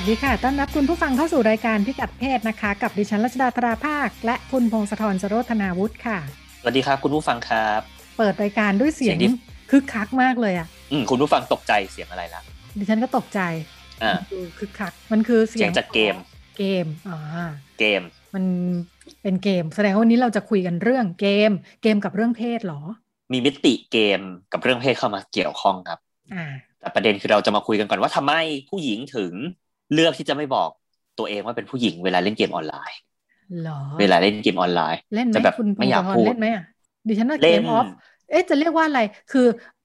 วัสดีค่ะ ต้อนรับคุณผู้ฟังเข้าสู่รายการพิกัดเพศนะคะ กับดิฉันรัชดาธราภาค และคุณพงศธรสโรธนาวุฒิค่ะ สวัสดีครับคุณผู้ฟังครับ เปิดรายการด้วยเสียงคึกคักมากเลยอะ อืมคุณผู้ฟังตกใจเสียงอะไรล่ะ ดิฉันก็ตกใจ อ่าคือคึกคัก มันคือเสีเสียยงงจากเกม เกม อ่า เกม มันเป็นเกม แสดงว่าวันนี้เราจะคุยกันเรื่องเกม เกมกับเรื่องเพศเหรอ มีมิติเกมกับเรื่องเพศเข้ามาเกี่ยวข้องครับ อ่าแต่ประเด็นคือเราจะมาคุยกันก่อนว่าทำไมผู้หญิงถึง เลือกที่จะไม่บอกตัวเองว่าเป็นผู้หญิงเวลาเล่นเกมออนไลน์เหรอเวลาเล่นเกมออนไลน์เล่นไหมจะแบบคุณพไม่งอยากศธรพูดเล่นไหมอะดิฉันว่าเล่เกนมออฟเอ๊ะจะเรียกว่าอะไรคือ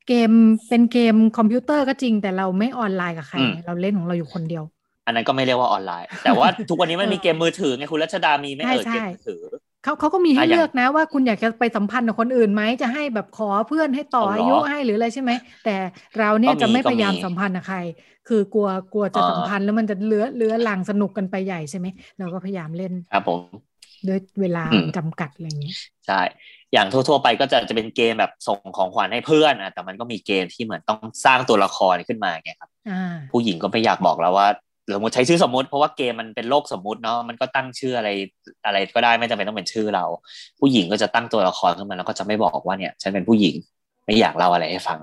เกมเป็นเกมคอมพิวเตอร์ก็จริง แต่เราไม่ออนไลน์กับใครอืมเราเล่นของเราอยู่คนเดียว อันนั้นก็ไม่เรียกว่าออนไลน์ แต่ว่าทุกวันนี้มันมีเกมมือถือไงคุณรัชดามีไหมเอ่ยใช่เกใช่มมือถือเขาเขาก็มีให้อะอย่างเลือกนะว่าคุณอยากจะไปสัมพันธ์กับคนอื่นไหมจะให้แบบขอเพื่อนให้ต่อเอาเหรออายุให้หรืออะไรใช่ไหมแต่เราเนี่ยก็มีจะไม่ก็พยายามมีสัมพันธ์กับใคร คือกลัวกลัวจะอ๋อสัมพันธ์แล้วมันจะเลื้อเลื้อลังสนุกกันไปใหญ่ใช่ไหมเราก็พยายามเล่นครับผมด้วยเวลาอืมจำกัดอะไรอย่างนี้ใช่อย่างทั่ว ๆ ไปก็จะจะเป็นเกมแบบส่งของขวัญให้เพื่อนอะแต่มันก็มีเกมที่เหมือนต้องสร้างตัวละครขึ้นมาไงครับอ่าผู้หญิงก็ไม่อยากบอกแล้วว่าสมมติใช้ชื่อสมมติเพราะว่าเกมมันเป็นโลกสมมุติเนาะมันก็ตั้งชื่ออะไรอะไรก็ได้ไม่จำเป็นต้องเป็นชื่อเรา ผู้หญิงก็จะตั้งตัวละครขึ้นมาแล้วก็จะไม่บอกว่าเนี่ย ฉันเป็นผู้หญิง ไม่อยากเล่าอะไรให้ฟัง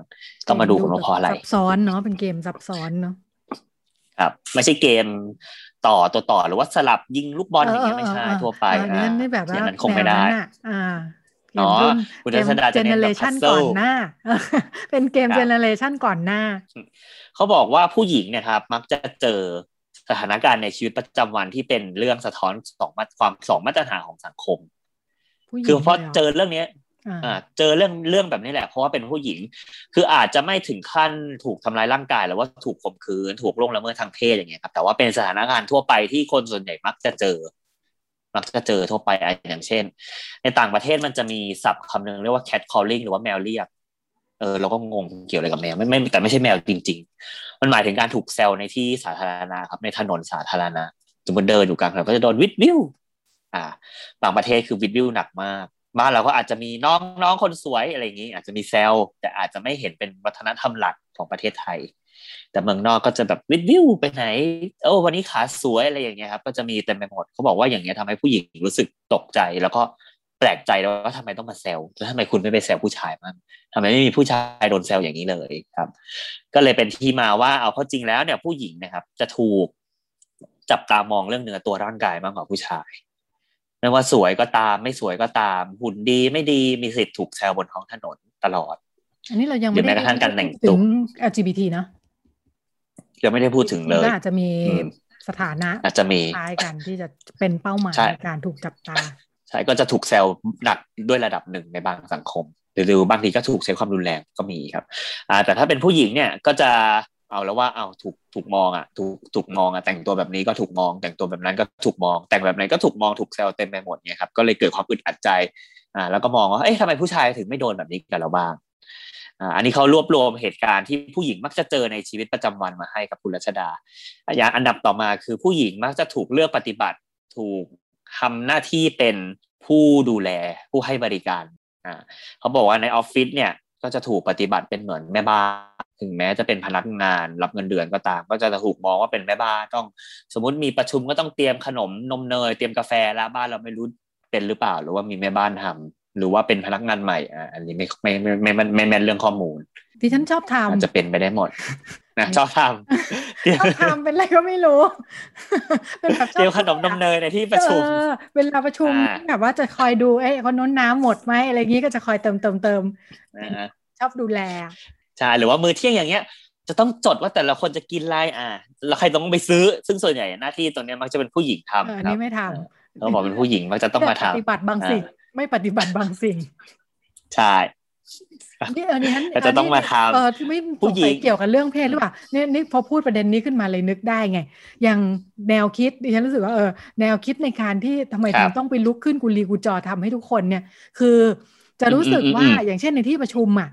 ต้องมาดูกันว่าเพราะอะไรซับซ้อนเนาะเป็นเกมซับซ้อนเนาะครับไม่ใช่เกมต่อตัวต่อหรือว่าสลับยิงลูกบอลอย่างเงี้ยไม่ใช่เออเออเออทั่วไปอันนี้นี่แบบอว่าย่างนั้นคงไม่ได้แนวนั้นอะอ่าเกอ๋มอรุ่นคุณรัชดาเจจะเนเน้นเรแบบชัน puzzle ก่อนหน้าเป็นเกมครับเจเนเรชันก่อนหน้า เขาบอกว่าผู้หญิงเนี่ยครับ มักจะเจอสถานการณ์ในชีวิตประจำวันที่เป็นเรื่องสะท้อนสองมาความสองมาตรฐานของสังคมผู้หญิงคือพอลยหรเจอเรื่องเนี้ยอ่าอ่า เจอเรื่องเรื่องแบบนี้แหละเพราะว่าเป็นผู้หญิง คืออาจจะไม่ถึงขั้นถูกทำร้ายร่างกายหรือว่าถูกข่มขืนถูกล่วงละเมิดทางเพศอย่างเงี้ยครับแต่ว่าเป็นสถานการณ์ทั่วไปที่คนส่วนใหญ่มักจะเจอ มักจะเจอทั่วไปอย่างเช่น ในต่างประเทศมันจะมีศัพท์คำหนึ่งเรียกว่า cat calling หรือว่าแมวเรียกเออเราก็งงเกี่ยวอะไรกับแมวไม่ไม่แต่ไม่ใช่แมวจริง ๆ มันหมายถึงการถูกแซวในที่สาธารณะครับในถนนสาธารณะสมมติเดินอยู่กลางถนนก็จะโดนวิดวิวอ่า บางประเทศคือวิดวิวหนักมาก บ้านเราก็อาจจะมีน้องน้องคนสวยอะไรอย่างนี้ อาจจะมีแซวแต่อาจจะไม่เห็นเป็นวัฒนธรรมหลักของประเทศไทย แต่เมืองนอกก็จะแบบวิดวิวไปไหนเออวันนี้ขาสวยอะไรอย่างเงี้ยครับ ก็จะมีเต็มไปหมดเขาบอกว่าอย่างเงี้ยทำให้ผู้หญิงรู้สึกตกใจ แล้วก็แปลกใจแล้วว่าทำไมต้องมาแซวแล้วทำไมคุณไม่ไปแซวผู้ชายบ้างทำไมไม่มีผู้ชายโดนแซวอย่างนี้เลยครับ ก็เลยเป็นที่มาว่าเอาเข้าจริงแล้วเนี่ยผู้หญิงนะครับ จะถูกจับตามองเรื่องเนื้อตัวร่างกายมากกว่าผู้ชาย ไม่ว่าสวยก็ตามไม่สวยก็ตาม หุ่นดีไม่ดีมีสิทธิ์ถูกแซวบนท้องถนนตลอด อันนี้เรายังหรือไม่แม้ได้กระทั่งการแต่งถึตัวง LGBT เนอะยังไม่ได้พูดถึงเลยก็อาจจะมีอืมสถานะอาจจะมีคล้ายกันที่จะเป็นเป้าหมายใช่ในการถูกจับตาใช่ก็จะถูกแซวหนักด้วยระดับหนึ่งในบางสังคม หรือหรือบางทีก็ถูกใช้ความรุนแรงก็มีครับอ่าแต่ถ้าเป็นผู้หญิงเนี่ยก็จะ เอาแล้วว่าเอาถูกถูกมองอะถูกถูกมองอะแต่งตัวแบบนี้ก็ถูกมอง แต่งตัวแบบนั้นก็ถูกมอง แต่งแบบไหนก็ถูกมองถูกแซวเต็มไปหมดเนี่ยครับก็เลยเกิดความอึดอัดใจอ่าแล้วก็มองว่าเอ๊ะทำไมผู้ชายถึงไม่โดนแบบนี้กับเราบ้างอ่าอันนี้เขารวบรวมเหตุการณ์ที่ผู้หญิงมักจะเจอในชีวิตประจำวันมาให้กับคุณรัชดาอย่างอันดับต่อมาคือผู้หญิงมักจะถูกเลือกปฏิบัติ ถูกทำหน้าที่เป็นผู้ดูแลผู้ให้บริการอ่าเขาบอกว่าในออฟฟิศเนี่ยก็จะถูกปฏิบัติเป็นเหมือนแม่บ้าน ถึงแม้จะเป็นพนักงานรับเงินเดือนก็ตาม ก็จะถูกมองว่าเป็นแม่บ้านต้อง สมมุติมีประชุมก็ต้องเตรียมขนมนมเนยเตรียมกาแฟแล้วบ้านเราไม่รู้เป็นหรือเปล่า หรือว่ามีแม่บ้านทำหรือว่าเป็นพนักงานใหม่อ่าอันนี้ไม่ไม่ไม่ไม่ไม่ไม่แม่นเรื่องข้อมูลที่ฉันชอบทอาจจะเป็นไปได้หมดนะชอบทำำชอบทำเป็นอะไรก็ไม่รู้ เป็นแบบชอบเตรียมขนมนมเนยในที่ประชุมเออเวลาประชุมอ่าแบบว่าจะคอยดูเอ้ยคนโน้นน้ำหมดไหมอะไรอย่างงี้ก็จะคอยเติมเติมเติมนะฮะชอบดูแล ใช่หรือว่ามือเที่ยงอย่างเงี้ย จะต้องจดว่าแต่ละคนจะกินอะไรอ่าแล้วใครต้องไปซื้อ ซึ่งส่วนใหญ่หน้าที่ตรงเนี้ยมักจะเป็นผู้หญิงทำเอออันครันี้บไม่ทเขาบอกเป็นผู้หญิงมักจะำต้องมาทปฏิบัติบางสิ่ง ไม่ปฏิบัติบางสิ่งำใช่นี่เออนี่ฉันก็จะต้องมาทำเออที่ไม่ผู้สงหญิสัยงเกี่ยวกับเรื่องเพศหรือเปล่าเนี่ยนี่พอพูดประเด็นนี้ขึ้นมาเลยนึกได้ไง อย่างแนวคิดดิฉันรู้สึกว่าเออแนวคิดในการที่ทำไมครัถึบงต้องไปลุกขึ้นกุลีกุจอทำให้ทุกคนเนี่ย คือจะรู้สึกอืมอืมว่าอืมอย่างเช่นในที่ประชุมอะ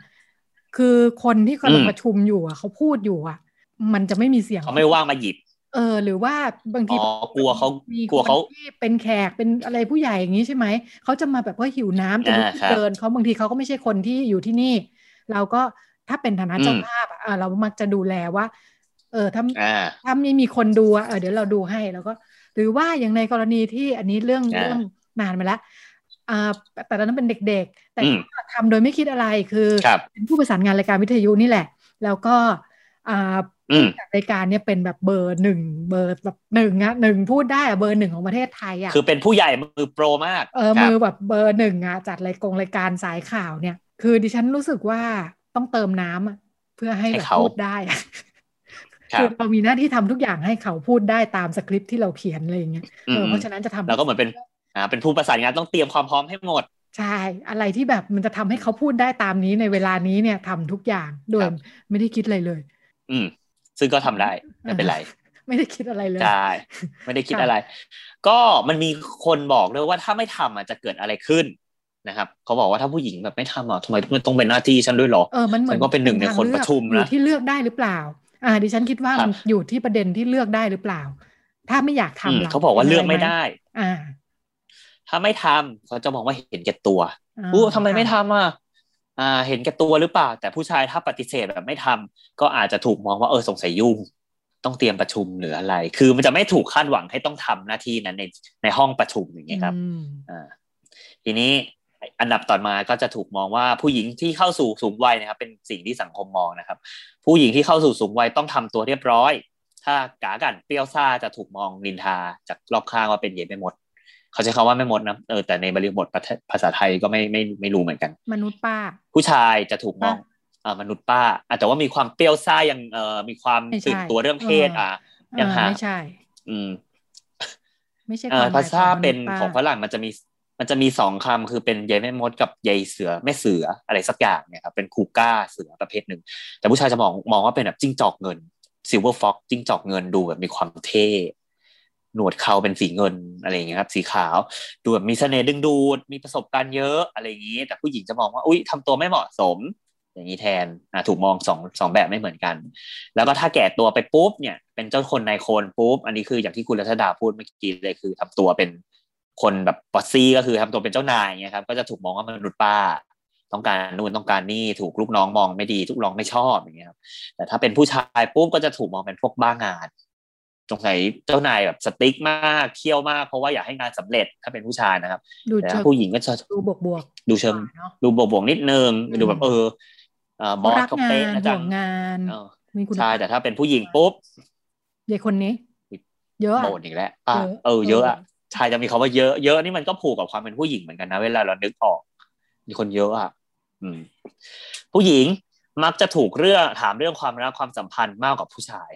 คือคนที่กำลังอืมประชุมอยู่อะเขาพูดอยู่อะ มันจะไม่มีเสียงเขาไม่ว่างมาหยิบ เออ หรือว่าบางทีอ๋อกลัวเขามีกลัวเขาคนที่เป็นแขกเป็นอะไรผู้ใหญ่อย่างนี้ใช่ไหมเขาจะมาแบบว่าหิวน้ำจะลุกอ่าขึ้นครับเดินเขาบางทีเขาก็ไม่ใช่คนที่อยู่ที่นี่ เราก็ถ้าเป็นฐานะเจ้าอืมภาพอะอะเรามักจะดูแลว่า เออถ้าอ่าถ้าไม่มีคนดูอะเออเดี๋ยวเราดูให้แล้วก็ หรือว่าอย่างในกรณีที่อันนี้เรื่องอ่าเรื่องนานมาแล้วอ่า แต่ตอนนั้นเป็นเด็กๆ แต่อืมก็ทำโดยไม่คิดอะไรคือครับเป็นผู้ประสานงานรายการวิทยุนี่แหละ แล้วก็อ่าอืมจัดรายการเนี่ยเป็นแบบเบอร์หนึ่งเบอร์แบบหนึ่งอะหนึ่งพูดได้อะเบอร์หนึ่งของประเทศไทยอะคือเป็นผู้ใหญ่มือโปรมากเออครับมือแบบเบอร์หนึ่งอะจัดรายกงรายการสายข่าวเนี่ย คือดิฉันรู้สึกว่าต้องเติมน้ำอะเพื่อให้ให้แบบเขาพูดได้อะครับคือเรามีหน้าที่ทำทุกอย่างให้เขาพูดได้ตามสคริปต์ที่เราเขียนอะไรอย่างเงี้ยอืเอมอเพราะฉะนั้นจะทำแล้วก็เหมือนเป็น อ่าเป็นผู้ประสานงานต้องเตรียมความพร้อมให้หมดใช่อะไรที่แบบมันจะทำให้เขาพูดได้ตามนี้ในเวลานี้เนี่ยทำทุกอย่างโดยครับไม่ได้คิดอะไรเลย อืม ซึ่งก็ทำได้ไม่เป็นไร ไม่ได้คิดอะไรเลยใช่ไม่ได้คิดค่ะอะไร ก็มันมีคนบอกด้วยว่าถ้าไม่ทำอะจะเกิดอะไรขึ้นนะครับเขาบอกว่าถ้าผู้หญิงแบบไม่ทำอะทำไมมันต้องเป็นหน้าที่ฉันด้วยเหรอเออมันเหมือนมันก็เป็นหนึ่งในคนทาเลือกประชุมนะอยู่ที่เลือกได้หรือเปล่า อ่า ดิฉันคิดว่าครับมันอยู่ที่ประเด็นที่เลือกได้หรือเปล่า ถ้าไม่อยากอืมทำล่ะเขาบอกว่าป็นเลือกะรไม่หได้ อ่า ถ้าไม่ทำเขาจะมองว่าเห็นแก่ตัวอ่าอู้ทำไมไม่ค่ะทำอะอ่า เห็นแก่ตัวหรือเปล่า แต่ผู้ชายถ้าปฏิเสธแบบไม่ทำก็อาจจะถูกมองว่าเออสงสัยยุ่ง ต้องเตรียมประชุมหรืออะไร คือมันจะไม่ถูกคาดหวังให้ต้องทำหน้าที่นั้นในในห้องประชุมอย่างเงี้ยครับอืมอ่าทีนี้อันดับต่อมาก็จะถูกมองว่าผู้หญิงที่เข้าสู่สูงวัยนะครับ เป็นสิ่งที่สังคมมองนะครับ ผู้หญิงที่เข้าสู่สูงวัยต้องทำตัวเรียบร้อย ถ้ากากันเปรี้ยวซ่าจะถูกมองนินทาจากรอบข้างว่าเป็นเหยไม่หมด เขาใช้คำว่าไม่หมดนะเออแต่ในบริบทประเทศภาษาไทยก็ไม่ไม่ไม่รู้เหมือนกัน มนุษย์ป้า ผู้ชายจะถูกมองป้าเอ่อมนุษย์ป้าอาจจะว่ามีความเปรี้ยวซ่ายังเอ่อมีความไม่ใช่ตื่นตัวเรื่องเพศเอออ่อะยังอ่าหาไม่ใช่ อืม ไม่ใช่เอ่อความหมายเป็นภาษาของมนษย์ป้าของฝรั่งมันจะมีมันจะมีสองคำคือเป็นยายแม่มดกับยายเสือแม่เสืออะไรสักอย่างเนี่ยครับเป็น cougar เสือประเภทหนึ่งแต่ผู้ชายจะมองมองว่าเป็นแบบจิ้งจอกเงิน silver fox จิ้งจอกเงินดูแบบมีความเท่ หนวดเขาเป็นสีเงินอะไรอย่างเงี้ยครับ สีขาวดูแบบมีเสน่ห์ดึงดูดมีประสบการณ์เยอะอะไรอย่างนี้แต่ผู้หญิงจะมองว่า อุ้ยทำตัวไม่เหมาะสม อย่างนี้แทนอะถูกมองสองสองแบบไม่เหมือนกัน แล้วก็ถ้าแก่ตัวไปปุ๊บเนี่ย เป็นเจ้าคนนายคนปุ๊บอันนี้คืออย่างที่คุณรัชดาพูดเมื่อกี้เลยคือทำตัวเป็นคนแบบปอสซี่ก็คือทำตัวเป็นเจ้านายเงี้ยครับก็จะถูกมองว่ามนุษย์ป้าต้องการนู่นต้องการนี่ถูกลูกน้องมองไม่ดี ทุกน้องไม่ชอบอย่างเงี้ยครับแต่ถ้าเป็นผู้ชายปุ๊บก็จะถูกมองเป็นพวกบ้างาน สงสัยเจ้านายแบบสติ๊กมากเคี่ยวมาก เพราะว่าอยากให้งานสำเร็จถ้าเป็นผู้ชายนะครับดูแต่เชิถ้างผู้หญิงก็จะดูบวกบวกดูเชิงเนาะดูบวกๆนิดนึงอืมดูแบบเออเอ่อบอสรักเขางาเป๊ะนนะห่จัวงงงานเออมีคุณใช่ภาพแต่ถ้าเป็นผู้หญิงปุ๊บยายคนนี้ เยอะอะโดนอีกแล้วอะเยอะเออเยอะอะเออชายจะมีคาว่าเยอะเยอะนี่มันก็ผูกกับความเป็นผู้หญิงเหมือนกันนะเวลาเรานึกออก มีคนเยอะอะอืม ผู้หญิงมักจะถูกเรื่องถามเรื่องความรักความสัมพันธ์มากกว่าผู้ชาย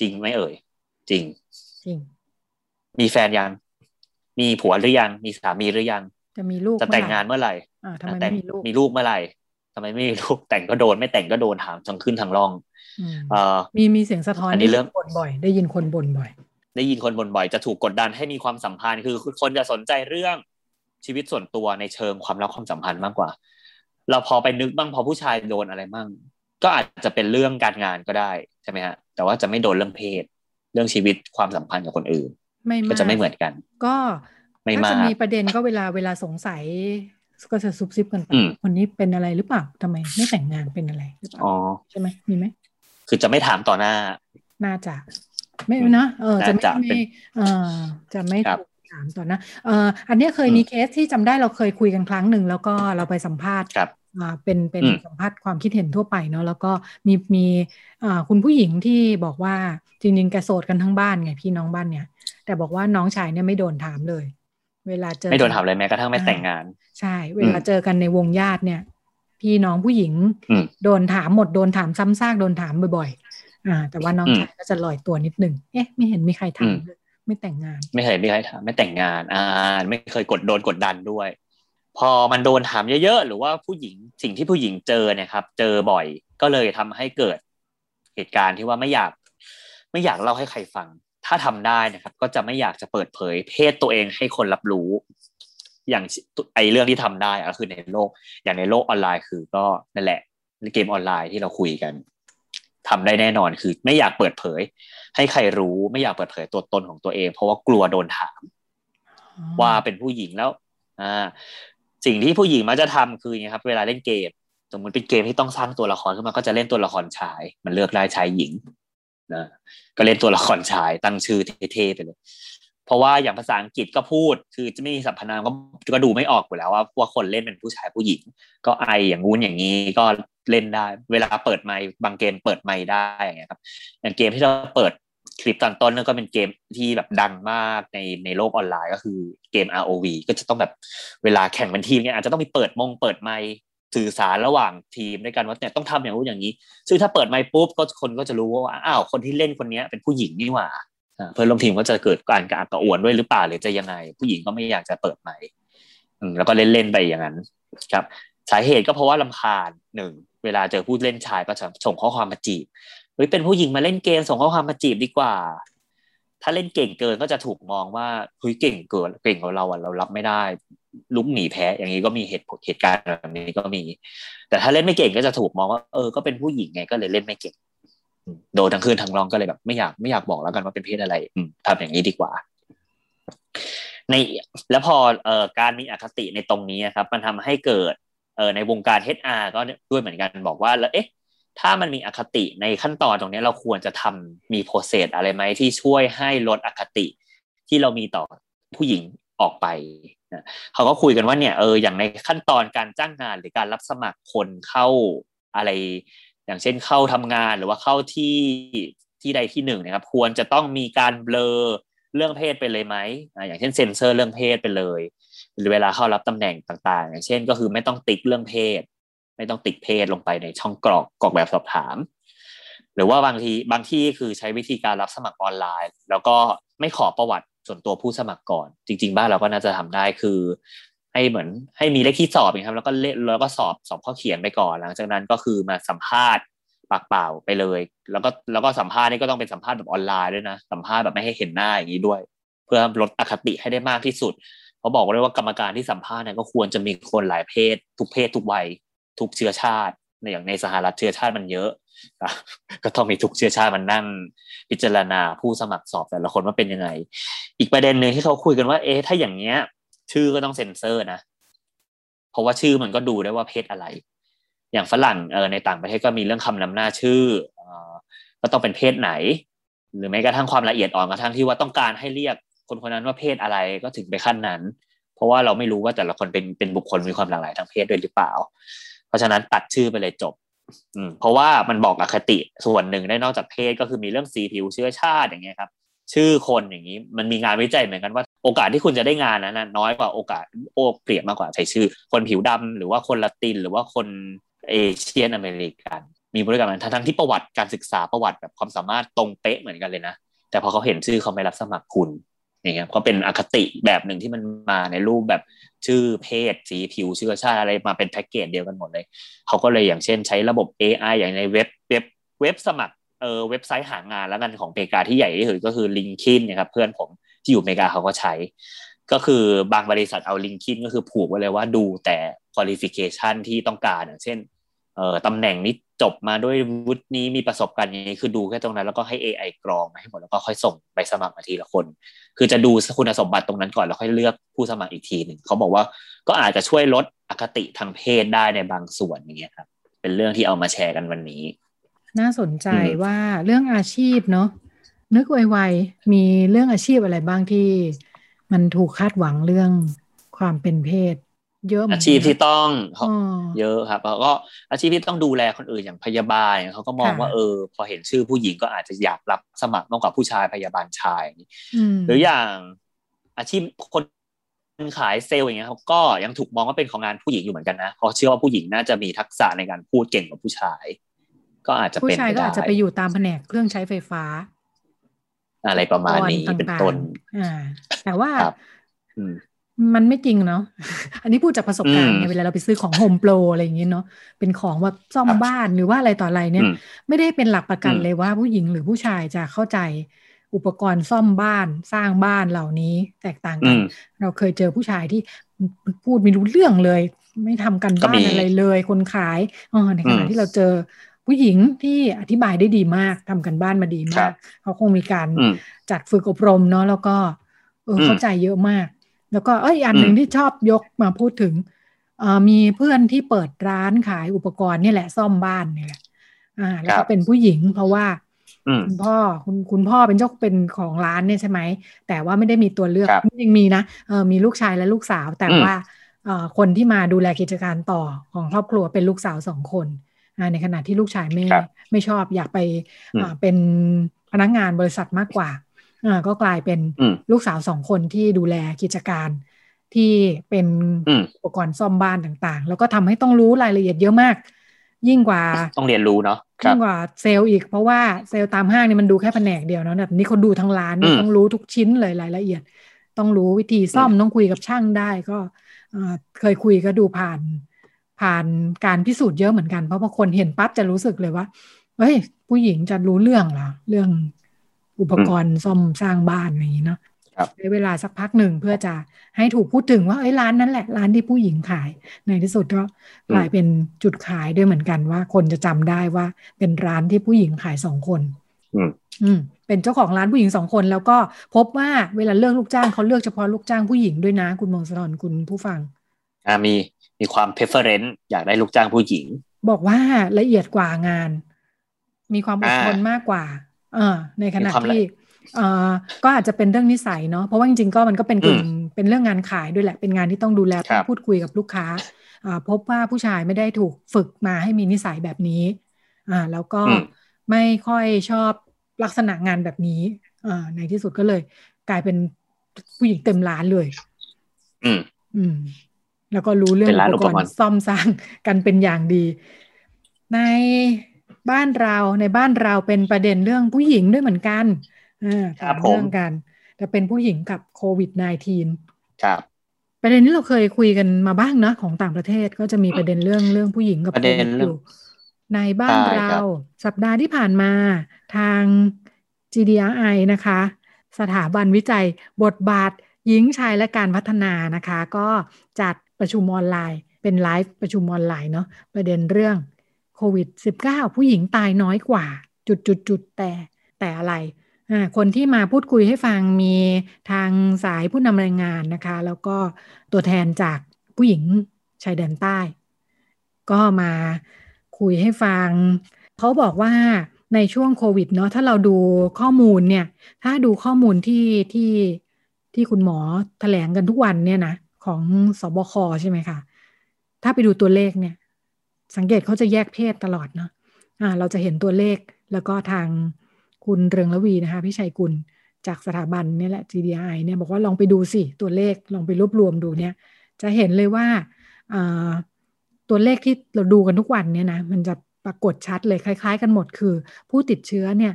จริงไหมเอ่ย จริง จริง มีแฟนยัง มีผัวหรือยัง มีสามีหรือยัง จะมีลูกจะแต่งเมื่อไหร่งานเมื่อไหร่อ่าทำไมแต่ไม่งมีลูกมีลูกเมื่อไหร่ทำไมไม่มีลูกแต่งก็โดน ไม่แต่งก็โดนถามจังขึ้นทางร่องอืมเอ่อมีมีเสียงสะท้อนอันนี้เริ่มบ่นบ่อย ได้ยินคนบ่นบ่อย ได้ยินคนบ่นบ่อยจะถูกกดดันให้มีความสัมพันธ์คือคนจะสนใจเรื่องชีวิตส่วนตัวในเชิงความรักความสัมพันธ์มากกว่า เราพอไปนึกบ้างพอผู้ชายโดนอะไรบ้างก็อาจจะเป็นเรื่องการงานก็ได้ใช่ไหมฮะแต่ว่าจะไม่โดนเรื่องเพศ เรื่องชีวิตความสัมพันธ์กับคนอื่นไม่ก็มากจะไม่เหมือนกัน ก็ไม่ถ้าจะมากมีประเด็นก็เวลาเวลาสงสัยก็จะซุบซิบกันไปอืมคนนี้เป็นอะไรหรือเปล่าทำไมไม่แต่งงานเป็นอะไรหรือเปล่าอ๋อใช่ไหมมีไหมคือจะไม่ถามต่อหน้า น่าจะไม่นะเออจะไม่น่าจะเป็ไม่นเออจะไม่ครับถูกถามต่อนะเอออันเนี้ยเคยอืมมีเคสที่จำได้เราเคยคุยกันครั้งหนึ่งแล้วก็เราไปสัมภาษณ์ครับอ่า เป็นเป็นอืมสัมภาษณ์ความคิดเห็นทั่วไปเนาะแล้วก็มีมีอ่าคุณผู้หญิงที่บอกว่าจริงๆแกโสดกันทั้งบ้านไงพี่น้องบ้านเนี่ย แต่บอกว่าน้องชายเนี่ยไม่โดนถามเลย เวลาเจอไม่โดนถามเลยแม้กระทั่งไม่แต่งงาน ใช่ เวลาเจอกันในวงญาติเนี่ย พี่น้องผู้หญิงอืมโดนถามหมดโดนถามซ้ำซากโดนถามบ่อยๆ อ่า แต่ว่าน้องอืมชายก็จะลอยตัวนิดนึงเอ๊ะไม่เห็นมีใครถามอืมเลยไม่แต่งงาน ไม่เคยมีใครถามไม่แต่งงาน อ่า ไม่เคยกดโดนกดดันด้วย พอมันโดนถามเยอะๆ หรือว่าผู้หญิงสิ่งที่ผู้หญิงเจอเนี่ยครับ เจอบ่อยก็เลยทำให้เกิดเหตุการณ์ที่ว่าไม่อยาก ไม่อยากเล่าให้ใครฟัง ถ้าทำได้นะครับ ก็จะไม่อยากจะเปิดเผย เพศตัวเองให้คนรับรู้ อย่างไอเรื่องที่ทำได้ก็คือในโลก อย่างในโลกออนไลน์คือก็นั่นแหละในเกมออนไลน์ที่เราคุยกันทำได้แน่นอนคือ ไม่อยากเปิดเผย ให้ใครรู้ไม่อยากเปิดเผยตัวตนของตัวเอง เพราะว่ากลัวโดนถาม ว่าเป็นผู้หญิงแล้ว อ่า สิ่งที่ผู้หญิงมักจะทำคือไงครับ เวลาเล่นเกม สมมติเป็นเกมที่ต้องสร้างตัวละครขึ้นมาก็จะเล่นตัวละครชาย มันเลือกได้ชายหญิงนะก็เล่นตัวละครชาย ตั้งชื่อเท่ๆไปเลย เพราะว่าอย่างภาษาอังกฤษก็พูด คือจะไม่มีสรรพนามก็ก็ดูไม่ออกอยู่แล้วว่าว่าคนเล่นเป็นผู้ชายผู้หญิง ก็ไออย่างงู้นอย่างนี้ก็เล่นได้ เวลาเปิดไมค์บางเกมเปิดไมค์ได้อย่างเงี้ยครับ อย่างเกมที่เราเปิด คลิปตอนต้นนั่นก็เป็นเกมที่แบบดังมากในในโลกออนไลน์ก็คือเกม ROV ก็จะต้องแบบเวลาแข่งเป็นทีมเนี่ยอาจจะต้องมีเปิดมงเปิดไมค์สื่อสารระหว่างทีมด้วยกันว่าเนี่ยต้องทำอย่างนู้นอย่างนี้ ซึ่งถ้าเปิดไมค์ปุ๊บก็คนก็จะรู้ว่าอ้าวคนที่เล่นคนนี้เป็นผู้หญิงนี่หว่าเพื่อนร่วมทีมก็จะเกิดการกระอักกระอ่วนด้วยหรือเปล่าหรือจะยังไง ผู้หญิงก็ไม่อยากจะเปิดไมค์แล้วก็เล่นเล่นไปอย่างนั้นครับ สาเหตุก็เพราะว่าลำคาญหนึ่งเวลาเจอผู้เล่นชายก็จะส่งข้อความมาจีบ เฮ้ยเป็นผู้หญิงมาเล่นเกมส่งข้อความมาจีบดีกว่า ถ้าเล่นเก่งเกินก็จะถูกมองว่าเฮ้ยเก่งเกินเก่งกว่าเราอะเรารับไม่ได้ ลุกหนีแพ้ อย่างนี้ก็มีเหตุเหตุการณ์แบบนี้ก็มี แต่ถ้าเล่นไม่เก่งก็จะถูกมองว่าเออก็เป็นผู้หญิงไงก็เลยเล่นไม่เก่งโดนทั้งคืนทั้งร้องก็เลยแบบ ไม่อยากไม่อยากบอกแล้วกันว่าเป็นเพศอะไรทำอย่างนี้ดีกว่า ในแล้วพอเอ่อการมีอคติในตรงนี้ครับ มันทำให้เกิดเอ่อในวงการ HR ก็ด้วยเหมือนกันบอกว่าแล้วเอ๊ะ ถ้ามันมีอคติในขั้นตอนตรงนี้เราควรจะทำมีโปรเซสอะไรไหมที่ช่วยให้ลดอคติที่เรามีต่อผู้หญิงออกไปนะเขาก็คุยกันว่าเนี่ยเอออย่างในขั้นตอนการจ้างงานหรือการรับสมัครคนเข้าอะไร อย่างเช่นเข้าทำงานหรือว่าเข้าที่ที่ใดที่หนึ่งนะครับ ควรจะต้องมีการเบลอเรื่องเพศไปเลยไหมอย่างเช่นเซ็นเซอร์เรื่องเพศไปเลย หรือเวลาเข้ารับตำแหน่งต่างๆ อย่างเช่นก็คือไม่ต้องติ๊กเรื่องเพศ ไม่ต้องติดเพศลงไปในช่องกรอกกรอกแบบสอบถาม หรือว่าบางทีบางที่คือใช้วิธีการรับสมัครออนไลน์ แล้วก็ไม่ขอประวัติส่วนตัวผู้สมัครก่อน จริง ๆ บ้านเราก็น่าจะทำได้คือ ให้เหมือนให้มีเลขที่สอบนะครับแล้วก็เลแล้วก็สอบสอบข้อเขียนไปก่อน หลังจากนั้นก็คือมาสัมภาษณ์ปากเปล่าไปเลย แล้วก็แล้วก็สัมภาษณ์นี่ก็ต้องเป็นสัมภาษณ์แบบออนไลน์ด้วยนะสัมภาษณ์แบบไม่ให้เห็นหน้าอย่างนี้ด้วย เพื่อลดอคติให้ได้มากที่สุดเขาบอกเลยว่ากรรมการที่สัมภาษณ์เนี่ยก็ควรจะมีคนหลายเพศ ทุกเพศทุกวัย ทุกเชื้อชาติอย่างในสหรัฐเชื้อชาติมันเยอะ ก็ต้องมีทุกเชื้อชาติมันนั่งพิจารณาผู้สมัครสอบแต่ละคนว่าเป็นยังไง อีกประเด็นหนึ่งที่เขาคุยกันว่า เอ๊ะถ้าอย่างเงี้ย ชื่อก็ต้องเซ็นเซอร์นะ เพราะว่าชื่อมันก็ดูได้ว่าเพศอะไร อย่างฝรั่งเออในต่างประเทศก็มีเรื่องคำนำหน้าชื่อเออก็ต้องเป็นเพศไหน หรือแม้กระทั่งความละเอียดอ่อนกระทั่งที่ว่าต้องการให้เรียกคนคนนั้นว่าเพศอะไรก็ถึงไปขั้นนั้น เพราะว่าเราไม่รู้ว่าแต่ละคนเป็นเป็นบุคคลมีความหลากหลายทางเพศด้วยหรือเปล่า ราะฉะนั้นตัดชื่อไปเลยจบ อืมเพราะว่ามันบอกอคติส่วนหนึ่งได้นอกจากเพศก็คือมีเรื่องสีผิวเชื้อชาติอย่างเงี้ยครับ ชื่อคนอย่างนี้มันมีงานวิจัยเหมือนกันว่าโอกาสที่คุณจะได้งานนั้นน้อยกว่าโอกาสโอ้เปรียบมากกว่าใช้ชื่อ คนผิวดำหรือว่าคนละติน หรือว่าคน Asian American มีบริการทั้งที่ประวัติการศึกษาประวัติแบบความสามารถตรงเป๊ะเหมือนกันเลยนะแต่พอเขาเห็นชื่อเขาไม่รับสมัครคุณ นี่ครับก็เป็นอคติแบบหนึ่งที่มันมาในรูปแบบชื่อเพศสีผิวเชื้อชาติอะไรมาเป็นแพ็กเกจเดียวกันหมดเลยเขาก็เลยอย่างเช่นใช้ระบบ AI อย่างในเว็บเว็บเว็บสมัครเออเว็บไซต์หางานแล้วกันของเมกาที่ใหญ่ที่สุดก็คือ LinkedIn นะครับเพื่อนผมที่อยู่เมกาเขาก็ใช้ ก็คือบางบริษัทเอา l i n k ิ i n ก็คือผูกไว้เลยว่าดูแต่ qualification ที่ต้องการอย่างเช่น เอ่อตำแหน่งนี้จบมาด้วยวุฒินี้มีประสบการณ์นี้คือดูแค่ตรงนั้น แล้วก็ให้ AI กรองมาให้หมดแล้วก็ค่อยส่งไปสมัครมาทีละคน คือจะดูคุณสมบัติตรงนั้นก่อนแล้วค่อยเลือกผู้สมัครอีกทีหนึ่งเขาบอกว่าก็อาจจะช่วยลดอคติทางเพศได้ในบางส่วนอย่างเงี้ยครับ เป็นเรื่องที่เอามาแชร์กันวันนี้ น่าสนใจว่าเรื่องอาชีพเนาะนึกไวๆมีเรื่องอาชีพอะไรบ้างที่ มันถูกคาดหวังเรื่องความเป็นเพศ เยอะอาชีพที่ต้องเยอะครับแล้วก็อาชีพที่ต้องดูแลคนอื่นอย่างพยาบาลเขาก็มองว่าเออ พอเห็นชื่อผู้หญิงก็อาจจะอยากรับสมัครมากกว่าผู้ชายพยาบาลชายหรืออย่างอาชีพคนขายเซลล์อย่างเงี้ยเขาก็ยังถูกมองว่าเป็นของงานผู้หญิงอยู่เหมือนกันนะเพราะเชื่อว่าผู้หญิงน่าจะมีทักษะในการพูดเก่งกว่าผู้ชาย ก็อาจจะเป็นผู้ชายก็อาจจะไปอยู่ตามแผนกเครื่องใช้ไฟฟ้า อะไรประมาณนี้เป็นต้นอ่าแต่ว่า มันไม่จริงเนาะ อันนี้พูดจากประสบการณ์ไงเวลาเราไปซื้อของโฮมโปรอะไรอย่างเงี้ยเนาะ เป็นของแบบซ่อมบ้านหรือว่าอะไรต่ออะไรเนี่ย ไม่ได้เป็นหลักประกันเลยว่าผู้หญิงหรือผู้ชายจะเข้าใจอุปกรณ์ซ่อมบ้านสร้างบ้านเหล่านี้แตกต่างกัน เราเคยเจอผู้ชายที่พูดไม่รู้เรื่องเลย ไม่ทำกันบ้านอะไรเลย คนขายอ๋อในขณะที่เราเจอผู้หญิงที่อธิบายได้ดีมากทำกันบ้านมาดีมาก เขาคงมีการจัดฝึกอบรมเนาะแล้วก็เออเข้าใจเยอะมาก แล้วก็เอ้ยอันหนึ่งที่ชอบยกมาพูดถึงมีเพื่อนที่เปิดร้านขายอุปกรณ์นี่แหละซ่อมบ้านนี่แหละอ่า แล้วก็เป็นผู้หญิงเพราะว่าคุณพ่อคุณคุณพ่อเป็นเจ้าเป็นของร้านเนี่ยใช่ไหม แต่ว่าไม่ได้มีตัวเลือกยังมีนะเออมีลูกชายและลูกสาว แต่ว่าเออคนที่มาดูแลกิจการต่อของครอบครัวเป็นลูกสาวสองคนในขณะที่ลูกชายไม่ไม่ชอบอยากไปเป็นพนักงานบริษัทมากกว่า ก็กลายเป็นลูกสาวสองคนที่ดูแลกิจการที่เป็นอุปกรณ์ซ่อมบ้านต่างๆ แล้วก็ทำให้ต้องรู้รายละเอียดเยอะมาก ยิ่งกว่าต้องเรียนรู้เนาะยิ่งกว่าเซลล์อีก เพราะว่าเซลล์ตามห้างนี่มันดูแค่แผนกเดียวเนาะแบบนี้เขาดูทั้งร้านต้องรู้ทุกชิ้นเลยรายละเอียด ต้องรู้วิธีซ่อมต้องคุยกับช่างได้ก็เคยคุยก็ดูผ่านผ่านการพิสูจน์เยอะเหมือนกันเพราะพอคนเห็นปั๊บจะรู้สึกเลยว่าเฮ้ยผู้หญิงจะรู้เรื่องเหรอเรื่อง อุปกรณ์ซ่อมสร้างบ้านอะไรอย่างนี้เนาะใช้เวลาสักพักหนึ่งเพื่อจะให้ถูกพูดถึงว่าเอ้ยร้านนั้นแหละร้านที่ผู้หญิงขาย ในที่สุดก็กลายเป็นจุดขายด้วยเหมือนกันว่า คนจะจำได้ว่าเป็นร้านที่ผู้หญิงขายสองคน อืมเป็นเจ้าของร้านผู้หญิงสองคน แล้วก็พบว่าเวลาเลือกลูกจ้างเขาเลือกเฉพาะลูกจ้างผู้หญิงด้วยนะคุณมงสะทอนคุณผู้ฟัง อ่ามีมีความ preference อยากได้ลูกจ้างผู้หญิง บอกว่าละเอียดกว่างาน มีความอดทนมากกว่าเออในขณะที่เอ่อก็อาจจะเป็นเรื่องนิสัยเนาะเพราะว่าจริงๆก็มันก็เป็นกลุ่มเป็นเรื่องงานขายด้วยแหละเป็นงานที่ต้องดูแลพูดคุยกับลูกค้าอ่าพบว่าผู้ชายไม่ได้ถูกฝึกมาให้มีนิสัยแบบนี้อ่าแล้วก็ไม่ค่อยชอบลักษณะงานแบบนี้อ่าในที่สุดก็เลย กลายเป็นผู้หญิงเต็มร้านเลย อืมอืม แล้วก็รู้เรื่องอุปกรณ์ซ่อมสร้างกันเป็นอย่างดี ใน บ้านเราในบ้านเราเป็นประเด็นเรื่องผู้หญิงด้วยเหมือนกันอ่าถามเรื่องกัน แต่เป็นผู้หญิงกับโควิด -19 ครับ ประเด็นนี้เราเคยคุยกันมาบ้างนะของต่างประเทศก็จะมีประเด็นเรื่องเรื่องผู้หญิงกับโควิดอยู่ในบ้านเราสัปดาห์ที่ผ่านมาทาง GDRI นะคะ สถาบันวิจัยบทบาทหญิงชายและการพัฒนานะคะ ก็จัดประชุมออนไลน์ เป็นไลฟ์ประชุมออนไลน์เนาะประเด็นเรื่อง โควิด -19 ผู้หญิงตายน้อยกว่า จุดจุดจุดแต่แต่อะไรคนที่มาพูดคุยให้ฟังมีทางสายผู้นำรายงานนะคะ แล้วก็ตัวแทนจากผู้หญิงชายแดนใต้ ก็มาคุยให้ฟัง เขาบอกว่าในช่วงโควิดเนาะถ้าเราดูข้อมูลเนี่ย ถ้าดูข้อมูลที่ที่ที่คุณหมอแถลงกันทุกวันเนี่ยนะ ของสบคใช่ไหมคะ ถ้าไปดูตัวเลขเนี่ย สังเกตเขาจะแยกเพศตลอดเนาะะเราจะเห็นตัวเลขแล้วก็ทางคุณเรืองละวีนะคะพี่ชัยกุลจากสถาบันนี่แหละ GDI เนี่ยบอกว่าลองไปดูสิตัวเลขลองไปรวบรวมดูเนี่ย จะเห็นเลยว่าตัวเลขที่เราดูกันทุกวันเนี่ยนะมันจะปรากฏชัดเลยคล้ายๆ กันหมดคือ ผู้ติดเชื้อเนี่ย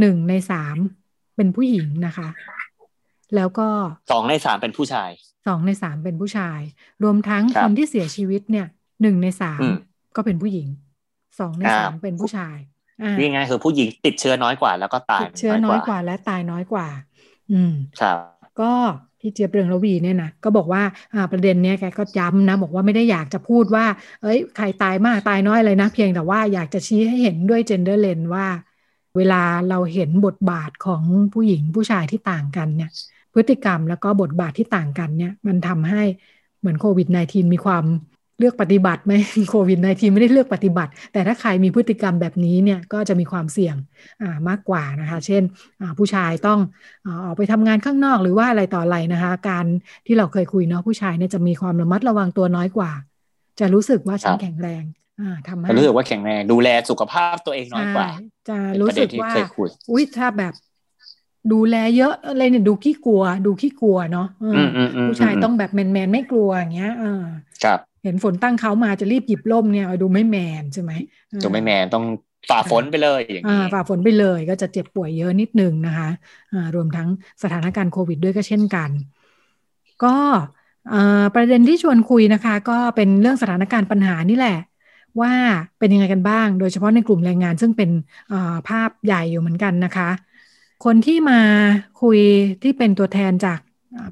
หนึ่งในสามเป็นผู้หญิงนะคะ แล้วก็สองในสามเป็นผู้ชายสองในสามเป็นผู้ชาย รวมทั้งคนที่เสียชีวิตเนี่ย หนึ่งในสามก็เป็นผู้หญิงสองในสามเป็นผู้ชายนี่ไงคือผู้หญิงติดเชื้อน้อยกว่า แล้วก็ตายติดเชื้อน้อยกว่า และตายน้อยกว่า อืมครับก็พี่เจี๊ยบเรืองระวีเนี่ยนะก็บอกว่าอ่าประเด็นเนี้ยแกก็ย้ำนะบอกว่าไม่ได้อยากจะพูดว่า เอ้ยใครตายมากตายน้อยเลยนะ เพียงแต่ว่าอยากจะชี้ให้เห็นด้วยเจนเดอร์เลนว่า เวลาเราเห็นบทบาทของผู้หญิงผู้ชายที่ต่างกันเนี่ย พฤติกรรมแล้วก็บทบาทที่ต่างกันเนี่ย มันทำให้เหมือนโควิด -19 มีความ เลือกปฏิบัติไหมโควิด -19 ไม่ได้เลือกปฏิบัติ แต่ถ้าใครมีพฤติกรรมแบบนี้เนี่ยก็จะมีความเสี่ยงมากกว่านะคะ เช่นผู้ชายต้องออกไปทำงานข้างนอกหรือว่าอะไรต่ออะไรนะคะ การที่เราเคยคุยเนาะผู้ชายเนี่ยจะมีความระมัดระวังตัวน้อยกว่า จะรู้สึกว่าฉันแข็งแรงทำให้รู้สึกว่าแข็งแรงดูแลสุขภาพตัวเองน้อยกว่า จะรู้สึกว่าอุ้ยถ้าแบบดูแลเยอะอะไรเนี่ยดูขี้กลัว ดูขี้กลัวเนาะผู้ชายต้องแบบแมนแมนไม่กลัวอย่างเงี้ยอ่าครับ เห็นฝนตั้งเขามาจะรีบหยิบล่มเนี่ยดูไม่แมนใช่ไหมดูไม่แมนต้องฝ่าฝนไปเลยอย่างนี้ฝ่าฝนไปเลยก็จะเจ็บป่วยเยอะนิดนึงนะคะรวมทั้งสถานการณ์โควิดด้วยก็เช่นกัน ก็ประเด็นที่ชวนคุยนะคะ ก็เป็นเรื่องสถานการณ์ปัญหานี่แหละ ว่าเป็นยังไงกันบ้าง โดยเฉพาะในกลุ่มแรงงานซึ่งเป็นภาพใหญ่อยู่เหมือนกันนะคะ คนที่มาคุยที่เป็นตัวแทนจาก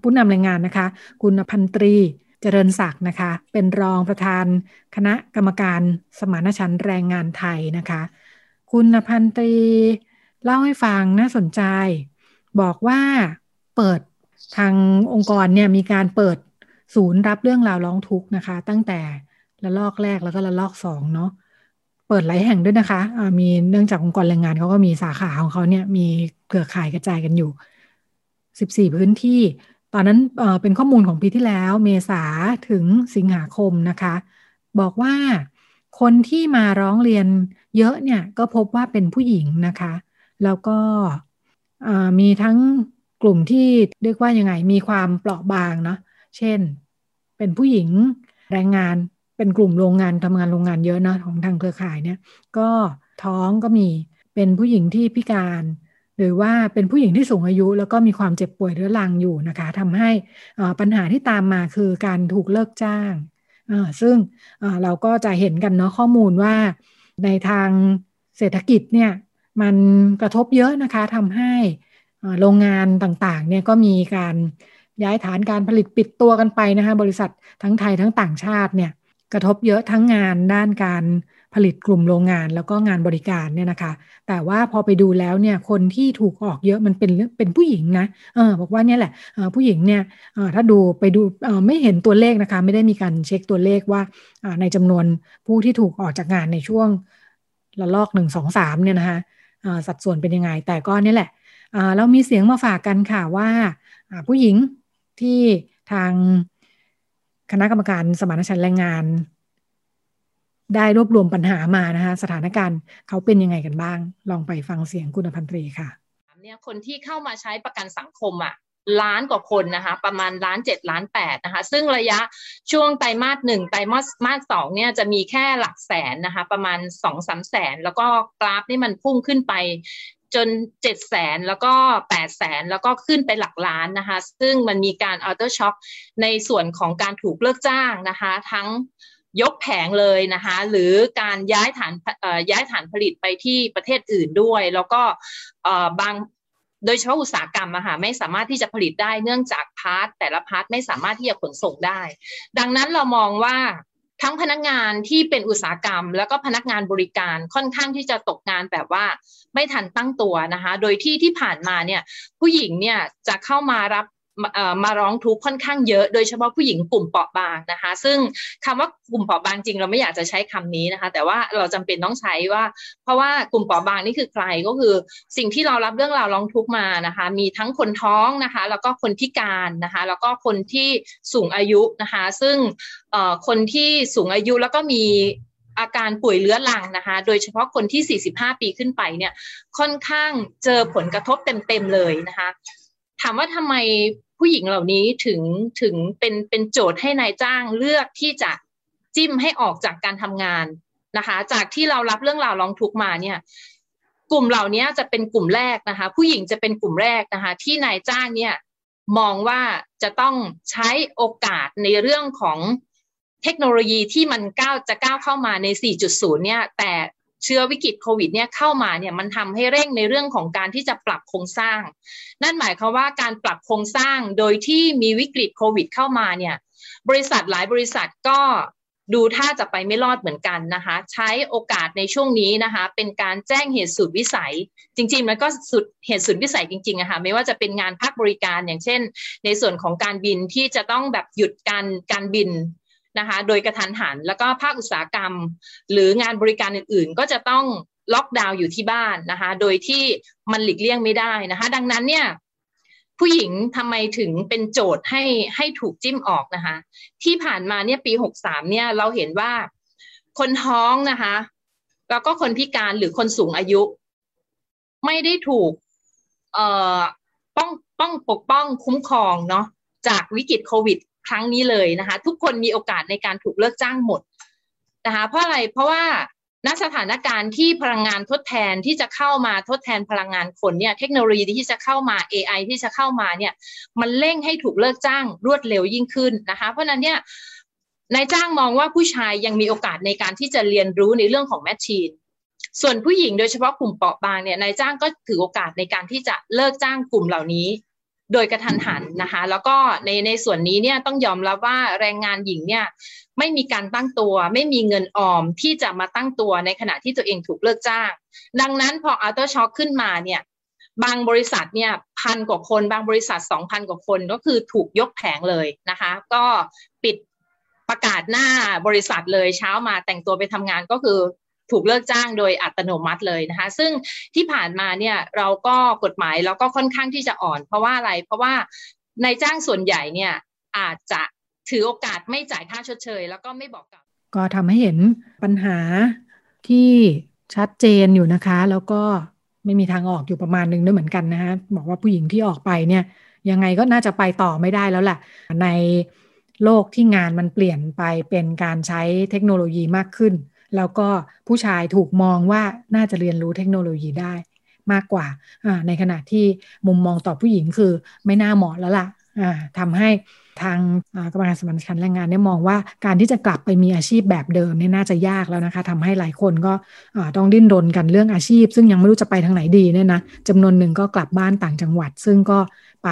ผู้นำแรงงานนะคะ คุณพันตรี เจริญศักดิ์นะคะ เป็นรองประธานคณะกรรมการสมานฉันท์แรงงานไทยนะคะ คุณพันตรีเล่าให้ฟังน่าสนใจ บอกว่าเปิดทางองค์กรเนี่ยมีการเปิดศูนย์รับเรื่องราวร้องทุกข์นะคะ ตั้งแต่ระลอกแรกแล้วก็ระลอกสองเนาะเปิดหลายแห่งด้วยนะคะะมีเนื่องจากองค์กรแรงงานเขาก็มีสาขาของเขาเนี่ยมีเครือข่ายกระจายกันอยู่สิบสี่พื้นที่ ตอนนั้นเป็นข้อมูลของปีที่แล้วเมษาถึงสิงหาคมนะคะ บอกว่าคนที่มาร้องเรียนเยอะเนี่ยก็พบว่าเป็นผู้หญิงนะคะ แล้วก็มีทั้งกลุ่มที่เรียกว่ายังไงมีความเปราะบางเนาะเช่น เป็นผู้หญิงแรงงานเป็นกลุ่มโรงงานทำงานโรงงานเยอะนะของทางเครือข่ายเนี่ยก็ท้องก็มีเป็นผู้หญิงที่พิการ หรือว่าเป็นผู้หญิงที่สูงอายุ แล้วก็มีความเจ็บป่วยเรื้อรังอยู่นะคะทำให้ปัญหาที่ตามมาคือการถูกเลิกจ้างซึ่งเราก็จะเห็นกันเนาะข้อมูลว่าในทางเศรษฐกิจเนี่ยมันกระทบเยอะนะคะทำให้โรงงานต่างๆเนี่ยก็มีการย้ายฐานการผลิตปิดตัวกันไปนะคะบริษัททั้งไทยทั้งต่างชาติเนี่ยกระทบเยอะทั้งงานด้านการ ผลิตกลุ่มโรงงานแล้วก็งานบริการเนี่ยนะคะ แต่ว่าพอไปดูแล้วเนี่ยคนที่ถูกออกเยอะมันเป็นเป็นผู้หญิงนะเออบอกว่าเนี่ยแหละผู้หญิงเนี่ยถ้าดูไปดูไม่เห็นตัวเลขนะคะ ไม่ได้มีการเช็คตัวเลขว่าในจำนวนผู้ที่ถูกออกจากงานในช่วงระลอกหนึ่งสองสามเนี่ยนะคะสัดส่วนเป็นยังไง แต่ก็นี่แหละเรามีเสียงมาฝากกันค่ะว่าผู้หญิงที่ทางคณะกรรมการสมานฉันท์แรงงาน ได้รวบรวมปัญหามานะคะสถานการณ์เขาเป็นยังไงกันบ้าง ลองไปฟังเสียงคุณพันตรีค่ะเนี่ยคนที่เข้ามาใช้ประกันสังคมอะ่ะล้านกว่าคนนะคะ ประมาณล้านเจ็ดล้านแปดนะคะ ซึ่งระยะช่วงไตรมาสหนึ่งไตรมาสมาสสองเนี่ยจะมีแค่หลักแสนนะคะ ประมาณสองสามแสน แล้วก็กราฟนี่มันพุ่งขึ้นไปจนเจ็ดแสนแล้วก็แปดแสนแล้วก็ขึ้นไปหลักล้านนะคะ ซึ่งมันมีการ aftershock ในส่วนของการถูกเลิกจ้างนะคะ ทั้ง ยกแผงเลยนะคะหรือการย้ายฐานย้ายฐานผลิตไปที่ประเทศอื่นด้วย แล้วก็บางโดยเฉพาะอุตสาหกรรมอะค่ะไม่สามารถที่จะผลิตได้เนื่องจาก part แต่ละ part ไม่สามารถที่จะขนส่งได้ ดังนั้นเรามองว่าทั้งพนักงานที่เป็นอุตสาหกรรม แล้วก็พนักงานบริการค่อนข้างที่จะตกงานแบบว่าไม่ทันตั้งตัวนะคะ โดยที่ที่ผ่านมาเนี่ยผู้หญิงเนี่ยจะเข้ามารับ มาร้องทุกข์ค่อนข้างเยอะ โดยเฉพาะผู้หญิงกลุ่มเปราะบางนะคะ ซึ่งคำว่ากลุ่มเปราะบางจริงเราไม่อยากจะใช้คำนี้นะคะ แต่ว่าเราจำเป็นต้องใช้ว่า เพราะว่ากลุ่มเปราะบางนี่คือใครก็คือ สิ่งที่เรารับเรื่องราวร้องทุกข์มานะคะ มีทั้งคนท้องนะคะ แล้วก็คนพิการนะคะ แล้วก็คนที่สูงอายุนะคะ ซึ่งคนที่สูงอายุแล้วก็มีอาการป่วยเรื้อรังนะคะ โดยเฉพาะคนที่ 45 ปีขึ้นไปเนี่ย ค่อนข้างเจอผลกระทบเต็มๆเลยนะคะ ถามว่าทำไม ผู้หญิงเหล่านี้ถึงถึงเป็นเป็นโจทย์ให้นายจ้างเลือกที่จะจิ้มให้ออกจากการทำงานนะคะ จากที่เรารับเรื่องราวร้องทุกมาเนี่ย กลุ่มเหล่านี้จะเป็นกลุ่มแรกนะคะ ผู้หญิงจะเป็นกลุ่มแรกนะคะ ที่นายจ้างเนี่ยมองว่าจะต้องใช้โอกาสในเรื่องของเทคโนโลยีที่มันก้าวจะก้าวเข้ามาใน 4.0 เนี่ย แต่ เชื้อวิกฤตโควิดเนี่ยเข้ามาเนี่ยมันทำให้เร่งในเรื่องของการที่จะปรับโครงสร้าง นั่นหมายความว่าการปรับโครงสร้างโดยที่มีวิกฤตโควิด เข้ามาเนี่ยบริษัทหลายบริษัทก็ดูท่าจะไปไม่รอดเหมือนกันนะคะ ใช้โอกาสในช่วงนี้นะคะ เป็นการแจ้งเหตุสุดวิสัย จริงๆมันก็สุดเหตุสุดวิสัยจริงๆอะคะ่ะไม่ว่าจะเป็นงานภาคบริการอย่างเช่น ในส่วนของการบินที่จะต้องแบบหยุดการการบิน นะคะ โดยกระทันหัน แล้วก็ภาคอุตสาหกรรม หรืองานบริการอื่นๆ ก็จะต้องล็อกดาวน์อยู่ที่บ้านนะคะ โดยที่มันหลีกเลี่ยงไม่ได้นะคะ ดังนั้นเนี่ยผู้หญิงทำไมถึงเป็นโจทย์ให้ให้ถูกจิ้มออกนะคะ ที่ผ่านมาเนี่ยปีหกสามเนี่ยเราเห็นว่าคนท้องนะคะ แล้วก็คนพิการหรือคนสูงอายุ ไม่ได้ถูกเอ่อป้องป้องปกป้องคุ้มครองเนาะจากวิกฤตโควิด ครั้งนี้เลยนะคะ ทุกคนมีโอกาสในการถูกเลิกจ้างหมดนะคะเพราะอะไรเพราะว่าณสถานการณ์ที่พลังงานทดแทนที่จะเข้ามาทดแทนพลังงานคนเนี่ยเทคโนโลยีที่จะเข้ามา AI ที่จะเข้ามาเนี่ยมันเร่งให้ถูกเลิกจ้างรวดเร็วยิ่งขึ้นนะคะ เพราะนั้นเนี่ยนายจ้างมองว่าผู้ชายยังมีโอกาสในการที่จะเรียนรู้ในเรื่องของ machine ส่วนผู้หญิงโดยเฉพาะกลุ่มเปราะบางเนี่ยนายจ้างก็ถือโอกาสในการที่จะเลิกจ้างกลุ่มเหล่านี้ โดยกระทันหันนะคะ แล้วก็ในในส่วนนี้เนี่ยต้องยอมรับว่าแรงงานหญิงเนี่ยไม่มีการตั้งตัว ไม่มีเงินออมที่จะมาตั้งตัวในขณะที่ตัวเองถูกเลิกจ้าง ดังนั้นพอ aftershock ขึ้นมาเนี่ยบางบริษัทเนี่ยพันกว่าคนบางบริษัทสองพันกว่าคนก็คือถูกยกแผงเลยนะคะ ก็ปิดประกาศหน้าบริษัทเลยเช้ามาแต่งตัวไปทำงานก็คือ ถูกเลิกจ้างโดยอัตโนมัติเลยนะคะ ซึ่งที่ผ่านมาเนี่ยเราก็กฎหมายเราก็ค่อนข้างที่จะอ่อน เพราะว่าอะไรเพราะว่านายจ้างส่วนใหญ่เนี่ยอาจจะถือโอกาสไม่จ่ายค่าชดเชย แล้วก็ไม่บอกกับ ก็ทำให้เห็นปัญหาที่ชัดเจนอยู่นะคะ แล้วก็ไม่มีทางออกอยู่ประมาณหนึ่งด้วยเหมือนกันนะฮะบอกว่าผู้หญิงที่ออกไปเนี่ยยังไงก็น่าจะไปต่อไม่ได้แล้วแหละในโลกที่งานมันเปลี่ยนไปเป็นการใช้เทคโนโลยีมากขึ้น แล้วก็ผู้ชายถูกมองว่าน่าจะเรียนรู้เทคโนโลยีได้มากกว่า ในขณะที่มุมมองต่อผู้หญิงคือไม่น่าเหมาะแล้วล่ะทำให้ทางกรรมการสมรรถฉันแรงงานเนี่ยมองว่าการที่จะกลับไปมีอาชีพแบบเดิมเนี่ยน่าจะยากแล้วนะคะทำให้หลายคนก็ต้องดิ้นรนกันเรื่องอาชีพ ซึ่งยังไม่รู้จะไปทางไหนดีเนี่ยนะจำนวนหนึ่งก็กลับบ้านต่างจังหวัด ซึ่งก็ไป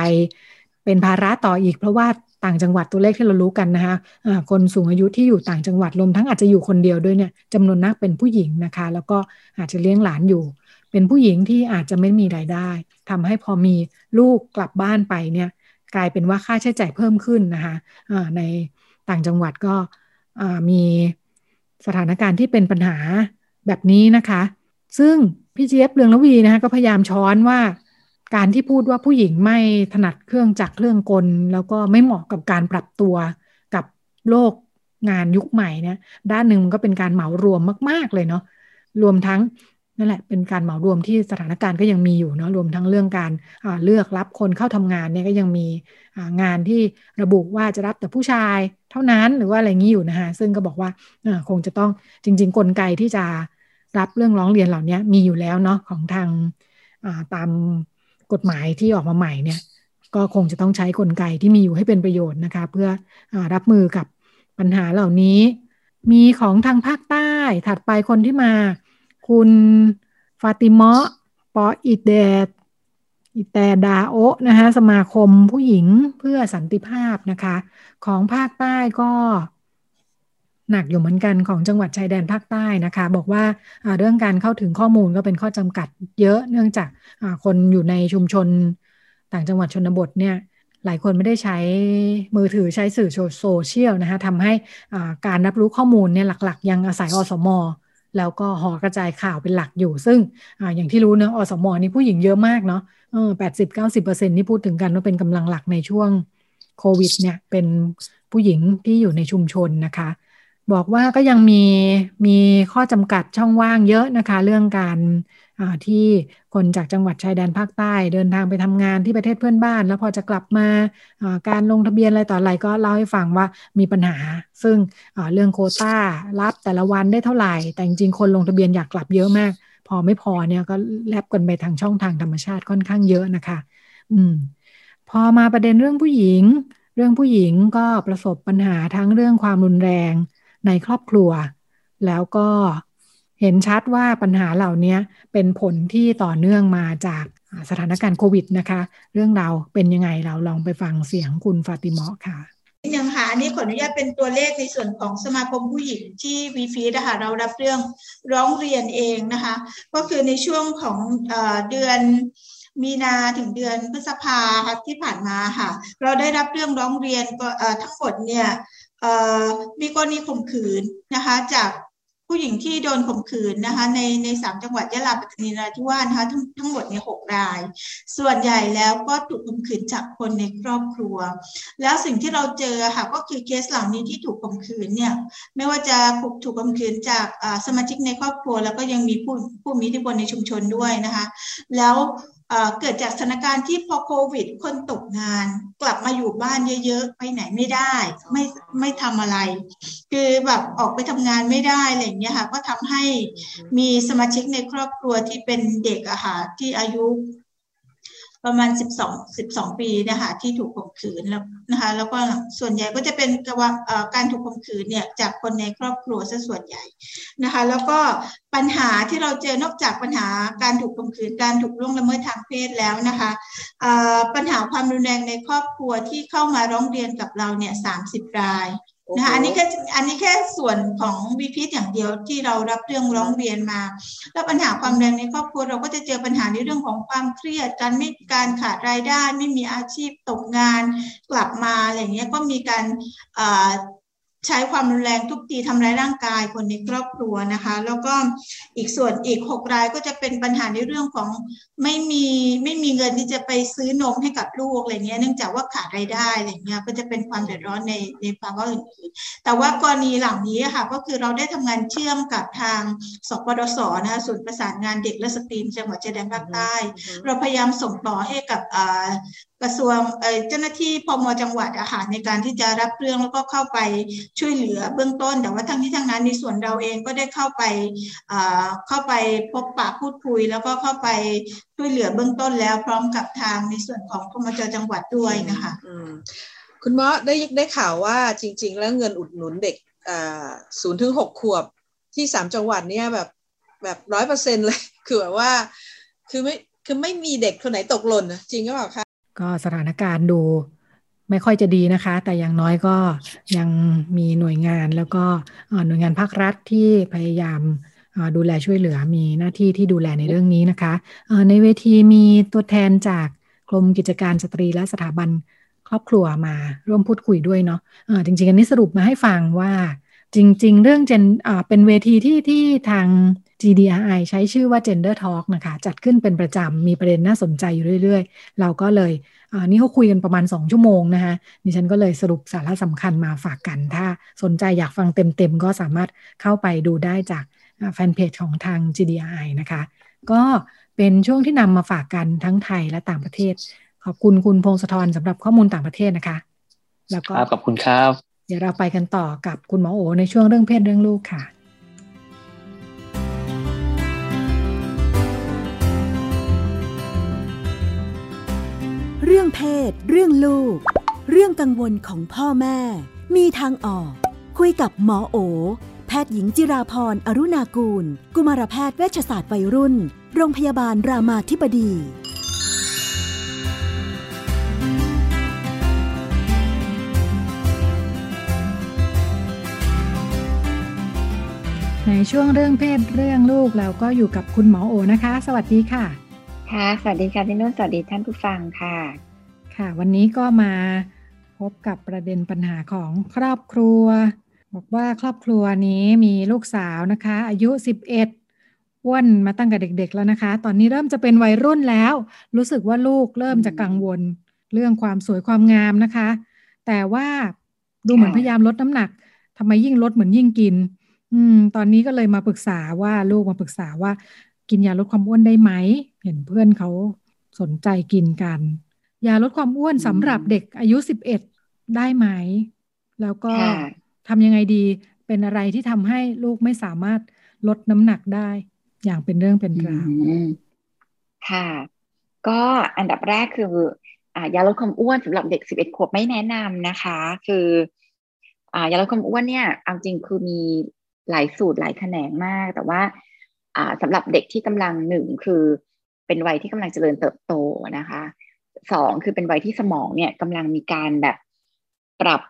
เป็นภาระต่ออีก เพราะว่า ต่างจังหวัดตัวเลขที่เรารู้กันนะคะะคนสูงอายุที่อยู่ต่างจังหวัดรวมทั้งอาจจะอยู่คนเดียวด้วยเนี่ยจำนวนนักเป็นผู้หญิงนะคะ แล้วก็อาจจะเลี้ยงหลานอยู่ เป็นผู้หญิงที่อาจจะไม่มีรายได้ทำให้พอมีลูกกลับบ้านไปเนี่ยกลายเป็นว่าค่าใช้จ่ายเพิ่มขึ้นนะคะในต่างจังหวัดก็มีสถานการณ์ที่เป็นปัญหาแบบนี้นะคะ ซึ่งพี่เจี๊ยบเรืองละวีนะคะก็พยายามช้อนว่า การที่พูดว่าผู้หญิงไม่ถนัดเครื่องจักรเครื่องกล แล้วก็ไม่เหมาะกับการปรับตัวกับโลกงานยุคใหม่เนี่ยด้านหนึ่งมันก็เป็นการเหมารวมมาก ๆ เลยเนาะรวมทั้งนั่นแหละเป็นการเหมารวมที่สถานการณ์ก็ยังมีอยู่เนาะรวมทั้งเรื่องการเลือกรับคนเข้าทำงานเนี่ยก็ยังมีงานที่ระบุว่าจะรับแต่ผู้ชายเท่านั้นหรือว่าอะไรงี้อยู่นะคะซึ่งก็บอกว่าคงจะต้องจริง ๆ กลไกที่จะรับเรื่องร้องเรียนเหล่านี้มีอยู่แล้วเนาะของทางตาม กฎหมายที่ออกมาใหม่เนี่ยก็คงจะต้องใช้กลไกที่มีอยู่ให้เป็นประโยชน์นะคะเพื่ออรับมือกับปัญหาเหล่านี้ มีของทางภาคใต้ถัดไปคนที่มา คุณฟาติมะปออิเดดอิแตดาโอนะคะสมาคมผู้หญิงเพื่อสันติภาพนะคะ ของภาคใต้ก็ หนักอยู่เหมือนกันของจังหวัดชายแดนภาคใต้นะคะ บอกว่าเรื่องการเข้าถึงข้อมูลก็เป็นข้อจำกัดเยอะเนื่องจากคนอยู่ในชุมชนต่างจังหวัดชนบทเนี่ยหลายคนไม่ได้ใช้มือถือใช้สื่อโซเชียลนะคะทำให้การรับรู้ข้อมูลเนี่ยหลัก ๆ ยังอาศัยอสมแล้วก็หอกระจายข่าวเป็นหลักอยู่ ซึ่งออย่างที่รู้เนะอสมนี่ผู้หญิงเยอะมากเนาะแปดสิบเก้าสิบเปอร์เซ็นนี่พูดถึงกันว่าเป็นกำลังหลักในช่วงโควิดเนี่ยเป็นผู้หญิงที่อยู่ในชุมชนนะคะ บอกว่าก็ยังมีมีข้อจำกัดช่องว่างเยอะนะคะ เรื่องการที่คนจากจังหวัดชายแดนภาคใต้เดินทางไปทำงานที่ประเทศเพื่อนบ้าน แล้วพอจะกลับมาการลงทะเบียนอะไรต่ออะไรก็เล่าให้ฟังว่ามีปัญหา ซึ่งเรื่องโคต้ารับแต่ละวันได้เท่าไหร่ แต่จริงๆคนลงทะเบียนอยากกลับเยอะมาก พอไม่พอเนี่ยก็แลบกันไปทางช่องทางธรรมชาติค่อนข้างเยอะนะคะ อืม พอมาประเด็นเรื่องผู้หญิง เรื่องผู้หญิงก็ประสบปัญหาทั้งเรื่องความรุนแรง ในครอบครัว แล้วก็เห็นชัดว่าปัญหาเหล่านี้เป็นผลที่ต่อเนื่องมาจากสถานการณ์โควิดนะคะ เรื่องเราเป็นยังไงเราลองไปฟังเสียงคุณฟาติมะค่ะนิดนึงค่ะอันนี้ขออนุญาตเป็นตัวเลขในส่วนของสมาคมผู้หญิงที่วีฟีนะคะเรารับเรื่องร้องเรียนเองนะคะ ก็คือในช่วงของเดือนมีนาถึงเดือนพฤษภาที่ผ่านมาค่ะ เราได้รับเรื่องร้องเรียนทั้งหมดเนี่ย มีกรณีข่มขืนนะคะ จากผู้หญิงที่โดนข่มขืนนะคะ ในในสามจังหวัดยะลาปัตตานีนราธิวาสนะคะทั้งทั้งหมดเนี่ยหกราย ส่วนใหญ่แล้วก็ถูกข่มขืนจากคนในครอบครัว แล้วสิ่งที่เราเจอค่ะก็คือเคสเหล่านี้ที่ถูกข่มขืนเนี่ยไม่ว่าจะถูกถูกข่มขืนจากสมาชิกในครอบครัว แล้วก็ยังมีผู้ผู้มีอิทธิพลในชุมชนด้วยนะคะ แล้ว เกิดจากสถานการณ์ที่พอโควิด คนตกงาน กลับมาอยู่บ้านเยอะ ๆ ไปไหนไม่ได้ ไม่ไม่ทำอะไร คือแบบออกไปทำงานไม่ได้อะไรอย่างเงี้ยค่ะ ก็ทำให้มีสมาชิกในครอบครัวที่เป็นเด็กอะค่ะที่อายุ ประมาณ 12 12 ปีนะคะที่ถูกข่มขืนแล้วนะคะแล้วก็ส่วนใหญ่ก็จะเป็นการถูกข่มขืนเนี่ยจากคนในครอบครัวซะส่วนใหญ่นะคะแล้วก็ปัญหาที่เราเจอนอกจากปัญหาการถูกข่มขืนการถูกล่วงละเมิดทางเพศแล้วนะคะปัญหาความรุนแรงในครอบครัวที่เข้ามาร้องเรียนกับเราเนี่ย30 ราย นะคะอันนี้แค่อันนี้แค่ส่วนของวีพีอย่างเดียวที่เรารับเรื่องร้องเรียนมา แล้วปัญหาความแรงในครอบครัวเราก็จะเจอปัญหาในเรื่องของความเครียดการไม่การขาดรายได้ ไม่มีอาชีพตกงานกลับมาอะไรเงี้ยก็มีการ ใช้ความรุนแรงทุบตีทำร้ายร่างกายคนในครอบครัวนะคะ แล้วก็อีกส่วนอีกหกรายก็จะเป็นปัญหาในเรื่องของไม่มีไม่มีเงินที่จะไปซื้อนมให้กับลูกอะไรเงี้ยเนื่องจากว่าขาดรายได้อะไรเงี้ยก็จะเป็นความเดือดร้อนในในภาวะอื่นๆแต่ว่ากรณีหลังนี้ค่ะก็คือเราได้ทำงานเชื่อมกับทางสปดสนะคะศูนย์ประสานงานเด็กและสตรีมจังหวัดชายแดนภาคใต้ เราพยายามส่งต่อให้กับกระทรวงเจ้าหน้าที่พมจังหวัดอาหารในการที่จะรับเรื่องแล้วก็เข้าไปช่วยเหลือเบื้องต้น แต่ว่าทั้งนี้ทั้งนั้นในส่วนเราเองก็ได้เข้าไปเข้าไปพบปะพูดคุย แล้วก็เข้าไปช่วยเหลือเบื้องต้นแล้วพร้อมกับทางในส่วนของพมจจังหวัดด้วยนะคะคุณหมอได้ได้ข่าวว่าจริง ๆ แล้วเงินอุดหนุนเด็กศูนย์ถึงหกขวบที่สามจังหวัดเนี้ยแบบแบบร้อยเปอร์เซ็นเลยคือแบบว่าคือไม่คือไม่มีเด็กคนไหนตกหล่นจริงหรือเปล่าคะก็สถานการณ์ดู ไม่ค่อยจะดีนะคะ แต่อย่างน้อยก็ยังมีหน่วยงานแล้วก็หน่วยงานภาครัฐที่พยายามดูแลช่วยเหลือมีหน้าที่ที่ดูแลในเรื่องนี้นะคะในเวทีมีตัวแทนจากกรมกิจการสตรีและสถาบันครอบครัวมาร่วมพูดคุยด้วยเนาะะจริง ๆ อันนี้สรุปมาให้ฟังว่าจริง ๆ เรื่องเจนเป็นเวทีที่ที่ทาง GDRI ใช้ชื่อว่า Gender Talk นะคะ จัดขึ้นเป็นประจำ มีประเด็นน่าสนใจอยู่เรื่อย ๆ เราก็เลยนี่เขาคุยกันประมาณ 2 ชั่วโมงนะคะดิฉันก็เลยสรุปสาระสำคัญมาฝากกัน ถ้าสนใจอยากฟังเต็ม ๆ ก็สามารถเข้าไปดูได้จากแฟนเพจของทาง GDRI นะคะ ก็เป็นช่วงที่นำมาฝากกันทั้งไทยและต่างประเทศ ขอบคุณคุณพงศธรสำหรับข้อมูลต่างประเทศนะคะ แล้วก็ขอบคุณครับ เดี๋ยวเราไปกันต่อกับคุณหมอโอในช่วงเรื่องเพศเรื่องลูกค่ะ เรื่องเพศ เรื่องลูก เรื่องกังวลของพ่อแม่ มีทางออก คุยกับหมอโอ แพทย์หญิงจิราพรอรุณากูล กุมารแพทย์เวชศาสตร์วัยรุ่น โรงพยาบาลรามาธิบดีในช่วงเรื่องเพศเรื่องลูกเราก็อยู่กับคุณหมอโอนะคะ สวัสดีค่ะ ค่ะ สวัสดีค่ะพี่นุ่น สวัสดีท่านผู้ฟังค่ะ ค่ะ วันนี้ก็มาพบกับประเด็นปัญหาของครอบครัว บอกว่าครอบครัวนี้มีลูกสาวนะคะ อายุ 11อ้วนมาตั้งแต่เด็ก ๆ แล้วนะคะ ตอนนี้เริ่มจะเป็นวัยรุ่นแล้ว รู้สึกว่าลูกเริ่มจะกังวล เรื่องความสวยความงามนะคะ แต่ว่าดูเหมือนพยายามลดน้ำหนักทำไมยิ่งลดเหมือนยิ่งกิน อืม ตอนนี้ก็เลยมาปรึกษาว่าลูกมาปรึกษาว่า กินยาลดความอ้วนได้ไหม ห็นเพื่อนเขาสนใจกินกัน ยาลดความอ้วนสำหรับเด็กอายุสิบเอ็ดได้ไหม แล้วก็ทำยังไงดีเป็นอะไรที่ทำให้ลูกไม่สามารถลดน้ำหนักได้ อย่างเป็นเรื่องเป็นราวค่ะ ก็อันดับแรกคืออ่ายาลดความอ้วนสำหรับเด็กสิบเอ็ดขวบไม่แนะนำนะคะ คืออ่ายาลดความอ้วนเนี่ยเอาจริงคือมีหลายสูตรหลายแขนงมาก แต่ว่าสำหรับเด็กที่กำลังหนึ่งคือ เป็นวัยที่กำลังเจริญเติบโตนะคะสองคือเป็นวัยที่สมองเนี่ยกำลังมีการแบบปรับ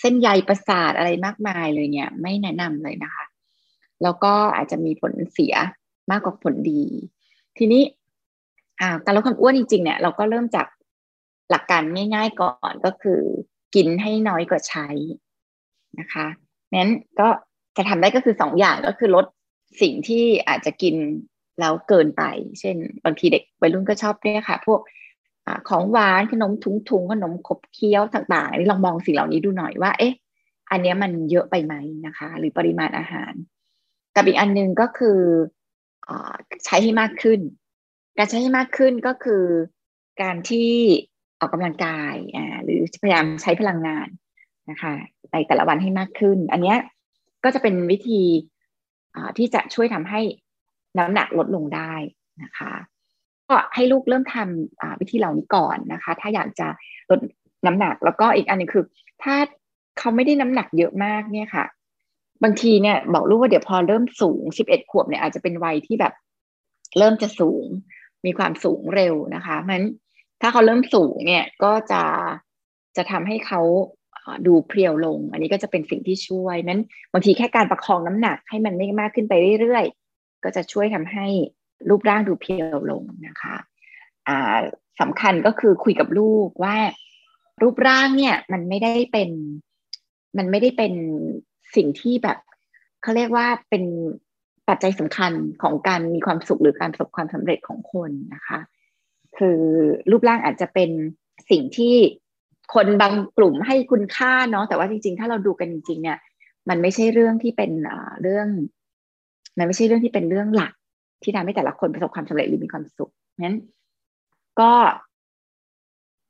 เส้นใยประสาทอะไรมากมายเลยเนี่ย ไม่แนะนำเลยนะคะ แล้วก็อาจจะมีผลเสียมากกว่าผลดี ทีนี้การลดความอ้วนจริงๆเนี่ยเราก็เริ่มจากหลักการง่าย ๆ ก่อนก็คือ กินให้น้อยกว่าใช้นะคะนั้นก็จะทำได้ก็คือสองอย่างก็คือลดสิ่งที่อาจจะกิน แล้วเกินไป เช่น บางทีเด็กวัยรุ่นก็ชอบเนี่ยค่ะ พวกอของหวานขนมถุงๆขนมขบเคี้ยวต่างๆอันนี้ลองมองสิ่งเหล่านี้ดูหน่อยว่า เอ๊ะ อันนี้มันเยอะไปไหมนะคะ หรือปริมาณอาหารกับอีกอันนึงก็คืออใช้ให้มากขึ้น การใช้ให้มากขึ้นก็คือการที่ออกกำลังกายอ่าหรือพยายามใช้พลังงานนะคะในแต่ละวันให้มากขึ้น อันนี้ก็จะเป็นวิธีที่จะช่วยทำให้ น้ำหนักลดลงได้นะคะ ก็ให้ลูกเริ่มทำวิธีเหล่านี้ก่อนนะคะ ถ้าอยากจะลดน้ำหนักแล้วก็อีกอันนึงคือ ถ้าเขาไม่ได้น้ำหนักเยอะมากเนี่ยค่ะ บางทีเนี่ยบอกลูกว่าเดี๋ยวพอเริ่มสูงสิบเอ็ดขวบเนี่ยอาจจะเป็นวัยที่แบบ เริ่มจะสูงมีความสูงเร็วนะคะมันถ้าเขาเริ่มสูงเนี่ยก็จะจะทำให้เขาดูเพรียวลง อันนี้ก็จะเป็นสิ่งที่ช่วยนั้นบางทีแค่การประคองน้ำหนักให้มันไม่มากขึ้นไปเรื่อยๆ ก็จะช่วยทำให้รูปร่างดูเพียวลงนะคะอ่าสำคัญก็คือคุยกับลูกว่า รูปร่างเนี่ยมันไม่ได้เป็น มันไม่ได้เป็นสิ่งที่แบบเขาเรียกว่าเป็นปัจจัยสำคัญของการมีความสุขหรือการประสบความสำเร็จของคนนะคะ คือรูปร่างอาจจะเป็นสิ่งที่คนบางกลุ่มให้คุณค่าเนาะแต่ว่าจริงๆ ถ้าเราดูกันจริงๆเนี่ย มันไม่ใช่เรื่องที่เป็นเรื่อง มันไม่ใช่เรื่องที่เป็นเรื่องหลัก ที่ทำให้แต่ละคนประสบความสำเร็จหรือมีความสุขนั้น ก็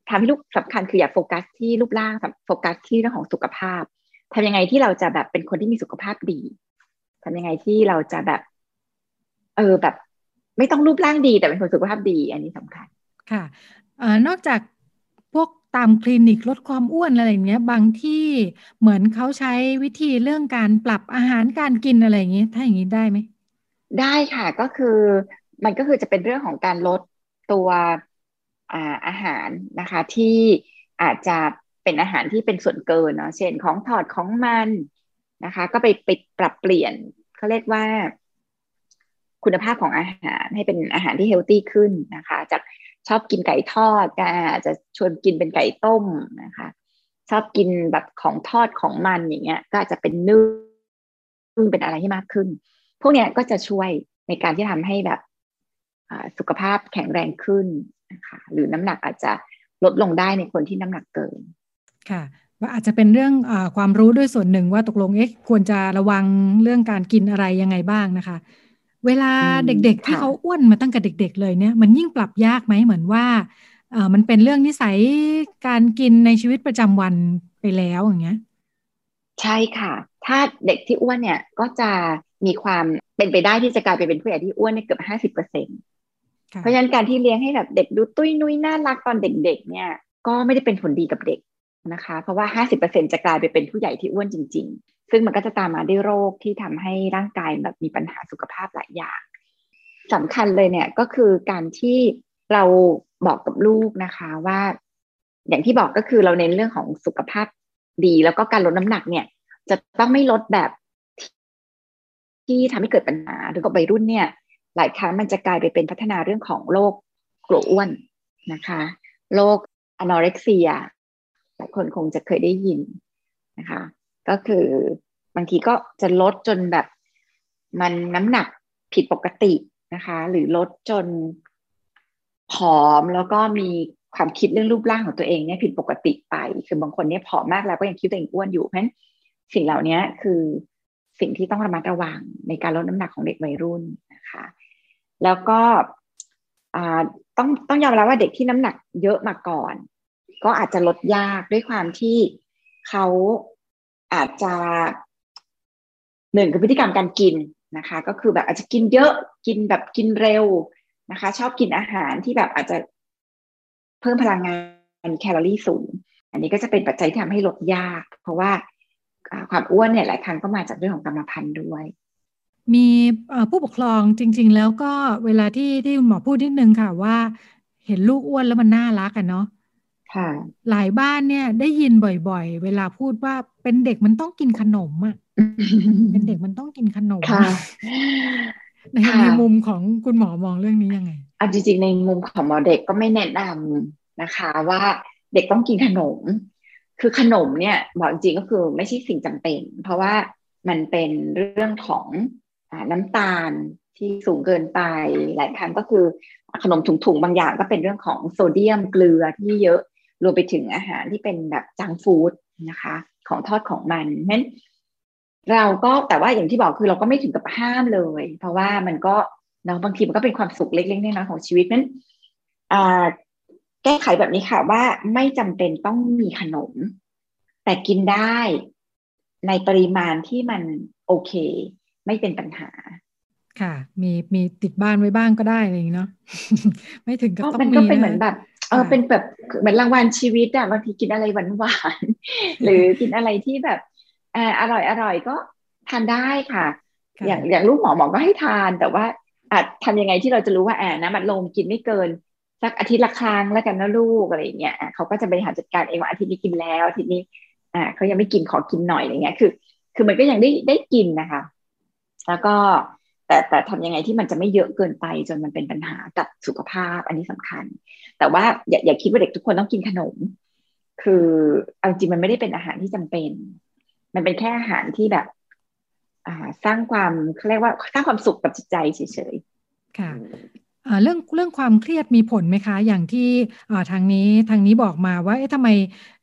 ทำให้ลูกสำคัญคืออย่าโฟกัสที่รูปร่างโฟกัสที่เรื่องของสุขภาพทำยังไงที่เราจะแบบเป็นคนที่มีสุขภาพดีทำยังไงที่เราจะแบบ เออแบบ ไม่ต้องรูปร่างดีแต่เป็นคนสุขภาพดี อันนี้สำคัญ ค่ะนอกจาก ตามคลินิกลดความอ้วนอะไรอย่างเงี้ย บางที่เหมือนเขาใช้วิธีเรื่องการปรับอาหารการกินอะไรอย่างเงี้ยถ้าอย่างนี้ได้ไหม ได้ค่ะก็คือมันก็คือจะเป็นเรื่องของการลดตัวอาอาหารนะคะ ที่อาจจะเป็นอาหารที่เป็นส่วนเกินเนาะเช่นของถอดของมันนะคะ ก็ไปไปปรับเปลี่ยนเขาเรียกว่าคุณภาพของอาหารให้เป็นอาหารที่เฮลตี้ขึ้นนะคะ จาก ชอบกินไก่ทอดก็อาจจะชวนกินเป็นไก่ต้มนะคะ ชอบกินแบบของทอดของมันอย่างเงี้ย ก็อาจจะเป็นนึ่งเป็นอะไรที่มากขึ้น พวกเนี้ยก็จะช่วยในการที่ทำให้แบบสุขภาพแข็งแรงขึ้นนะคะหรือน้ำหนักอาจจะลดลงได้ในคนที่น้ำหนักเกินค่ะว่าอาจจะเป็นเรื่องอความรู้ด้วยส่วนหนึ่งว่าตกลงเอ๊ะควรจะระวังเรื่องการกินอะไรยังไงบ้างนะคะ เวลาเด็กๆ ที่เขาอ้วนมาตั้งแต่เด็ก ๆ เลยเนี่ยมันยิ่งปรับยากไหมเหมือนว่าเออมันเป็นเรื่องนิสัยการกินในชีวิตประจำวันไปแล้วอย่างเงี้ย ใช่ค่ะ ถ้าเด็กที่อ้วนเนี่ยก็จะมีความเป็นไปได้ที่จะกลายไปเป็นผู้ใหญ่ที่อ้วนในเกือบห้าสิบเปอร์เซ็นต์เพราะฉะนั้นการที่เลี้ยงให้แบบเด็กดูตุ้ยนุ้ยน่ารักตอนเด็ก ๆ เนี่ย ก็ไม่ได้เป็นผลดีกับเด็กนะคะ เพราะว่าห้าสิบเปอร์เซ็นจะกลายไปเป็นผู้ใหญ่ที่อ้วนจริงๆ ซึ่งมันก็จะตามมาด้วยโรคที่ทำให้ร่างกายแบบมีปัญหาสุขภาพหลายอย่างสำคัญเลยเนี่ยก็คือการที่เราบอกกับลูกนะคะว่า อย่างที่บอกก็คือเราเน้นเรื่องของสุขภาพดี แล้วก็การลดน้ำหนักเนี่ย จะต้องไม่ลดแบบที่ทำให้เกิดปัญหาหรือกับวัยรุ่นเนี่ย หลายครั้งมันจะกลายไปเป็นพัฒนาเรื่องของโรคกลัวอ้วนนะคะโรคอนอเร็กเซียหลายคนคงจะเคยได้ยินนะคะ ก็คือบางทีก็จะลดจนแบบมันน้ำหนักผิดปกตินะคะ หรือลดจนผอมแล้วก็มีความคิดเรื่องรูปร่างของตัวเองเนี่ยผิดปกติไป คือบางคนเนี่ยผอมมากแล้วก็ยังคิดตัวเองอ้วนอยู่เพราะฉะนั้นสิ่งเหล่านี้คือสิ่งที่ต้องระมัดระวังในการลดน้ำหนักของเด็กวัยรุ่นนะคะ แล้วก็ต้องต้องยอมรับว่าเด็กที่น้ำหนักเยอะมาก่อน ก็อาจจะลดยากด้วยความที่เขา อาจจะหนึ่งคือพฤติกรรมการกินนะคะ ก็คือแบบอาจจะกินเยอะกินแบบกินเร็วนะคะ ชอบกินอาหารที่แบบอาจจะเพิ่มพลังงานแคลอรี่สูง อันนี้ก็จะเป็นปัจจัยที่ทำให้ลดยาก เพราะว่าความอ้วนเนี่ยหลายครั้งก็มาจากเรื่องของกรรมพันธุ์ด้วย มีผู้ปกครองจริง ๆ แล้วก็เวลาที่ที่หมอพูดนิดนึงค่ะว่า เห็นลูกอ้วนแล้วมันน่ารักอะเนาะ หลายบ้านเนี่ยได้ยินบ่อย ๆ เวลาพูดว่าเป็นเด็กมันต้องกินขนมอะเป็นเด็กมันต้องกินขนมในในมุมของคุณหมอมองเรื่องนี้ยังไงอันจริงๆในมุมของหมอเด็กก็ไม่แนะนำนะคะ ว่าเด็กต้องกินขนม คือขนมเนี่ยบอกจริงก็คือไม่ใช่สิ่งจำเป็น เพราะว่ามันเป็นเรื่องของน้ำตาลที่สูงเกินไปหลายครั้งก็คือขนมถุงๆบางอย่างก็เป็นเรื่องของโซเดียมเกลือที่เยอะ รวมไปถึงอาหารที่เป็นแบบจังฟู้ดนะคะ ของทอดของมันนั้นเราก็แต่ว่าอย่างที่บอกคือเราก็ไม่ถึงกับห้ามเลย เพราะว่ามันก็เนาะบางทีมันก็เป็นความสุขเล็กๆน้อยๆของชีวิตนั้นแก้ไขแบบนี้ค่ะว่าไม่จำเป็นต้องมีขนม แต่กินได้ในปริมาณที่มันโอเค ไม่เป็นปัญหา ค่ะ มีมีติดบ้านไว้บ้างก็ได้อะไรอย่างเนาะไม่ถึงกับต้องมีมันก็เป็นเหมือนแบบ เออเป็นแบบเหมือนรางวัลชีวิตอะบางทีกินอะไรหวานหวานหรือกินอะไรที่แบบอร่อยอร่อยก็ทานได้ค่ะ อย่างอย่างลูกหมอหมอก็ให้ทานแต่ว่าอาจทำยังไงที่เราจะรู้ว่าแอบนะมันลมกินไม่เกินสักอาทิตย์ละครั้งแล้วกันนะลูกอะไรเงี้ยเขาก็จะบริหารจัดการเองว่าอาทิตย์นี้กินแล้วอาทิตย์นี้ อ่าเขายังไม่กินขอกินหน่อยอะไรเงี้ยคือ คือมันก็ยังได้ได้กินนะคะ แล้วก็แต่แต่ทำยังไงที่มันจะไม่เยอะเกินไปจนมันเป็นปัญหากับสุขภาพอันนี้สำคัญ แต่ว่าอย่าอย่าคิดว่าเด็กทุกคนต้องกินขนม คือเอาจริงมันไม่ได้เป็นอาหารที่จำเป็น มันเป็นแค่อาหารที่แบบอ่าสร้างความเขาเรียกว่าสร้างความสุขกับจิตใจเฉยๆ ค่ะเรื่องเรื่องความเครียดมีผลไหมคะ อย่างที่ทางนี้ทางนี้บอกมาว่าเอ๊ะทำไม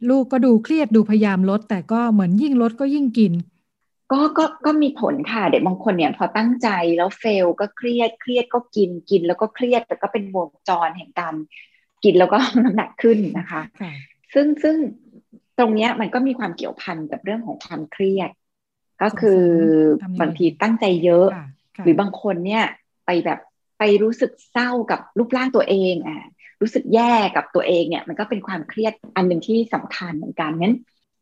ลูกก็ดูเครียดดูพยายามลด แต่ก็เหมือนยิ่งลดก็ยิ่งกิน ก็ก็ก็มีผลค่ะ เด็กบางคนเนี่ยพอตั้งใจแล้วเฟลก็เครียดเครียดก็กินกินแล้วก็เครียดแต่ก็เป็นวงจรแห่งการ กินแล้วก็น้ำหนักขึ้นนะคะ ซึ่งซึ่งตรงเนี้ยมันก็มีความเกี่ยวพันกับเรื่องของความเครียด ก็คือบางทีตั้งใจเยอะ หรือบางคนเนี่ยไปแบบไปรู้สึกเศร้ากับรูปร่างตัวเองอะรู้สึกแย่กับตัวเองเนี่ย มันก็เป็นความเครียดอันหนึ่งที่สำคัญเหมือนกันนั้น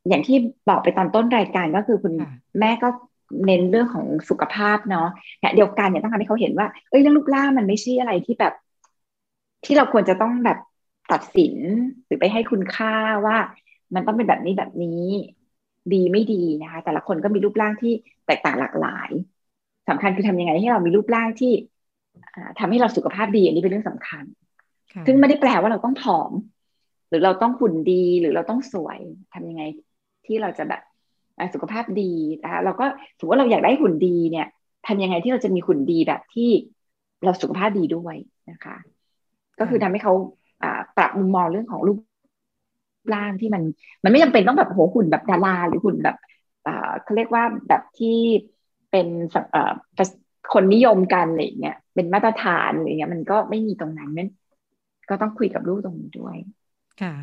อย่างที่บอกไปตอนต้นรายการก็คือคุณแม่ก็เน้นเรื่องของสุขภาพเนาะเนี่ยเดียวกันเนี่ยต้องทำให้เขาเห็นว่าเอ้ยเรื่องรูปร่างมันไม่ใช่อะไรที่แบบ ที่เราควรจะต้องแบบตัดสินหรือไปให้คุณค่าว่ามันต้องเป็นแบบนี้แบบนี้ ดีไม่ดีนะคะ แต่ละคนก็มีรูปร่างที่แตกต่างหลากหลายสำคัญคือทำยังไงให้เรามีรูปร่างที่ทำให้เราสุขภาพดีอันนี้เป็นเรื่องสำคัญ ซึ่งไม่ได้แปลว่าเราต้องผอม หรือเราต้องหุ่นดีหรือเราต้องสวยทำยังไงที่เราจะแบบสุขภาพดีนะคะเราก็ถือว่าเราอยากได้หุ่นดีเนี่ยทำยังไงที่เราจะมีหุ่นดีแบบที่เราสุขภาพดีด้วยนะคะ ก็คือทำให้เขาปรับมุมมองเรื่องของรูปร่างที่มัน มันไม่จำเป็นต้องแบบโหหุ่นแบบดาราหรือหุ่นแบบเขาเรียกว่าแบบที่เป็นคนนิยมกันอะไรเงี้ยเป็นมาตรฐานอะไรเงี้ยมันก็ไม่มีตรงนั้นนั้นก็ต้องคุยกับลูกตรงนี้ด้วย ค่ะ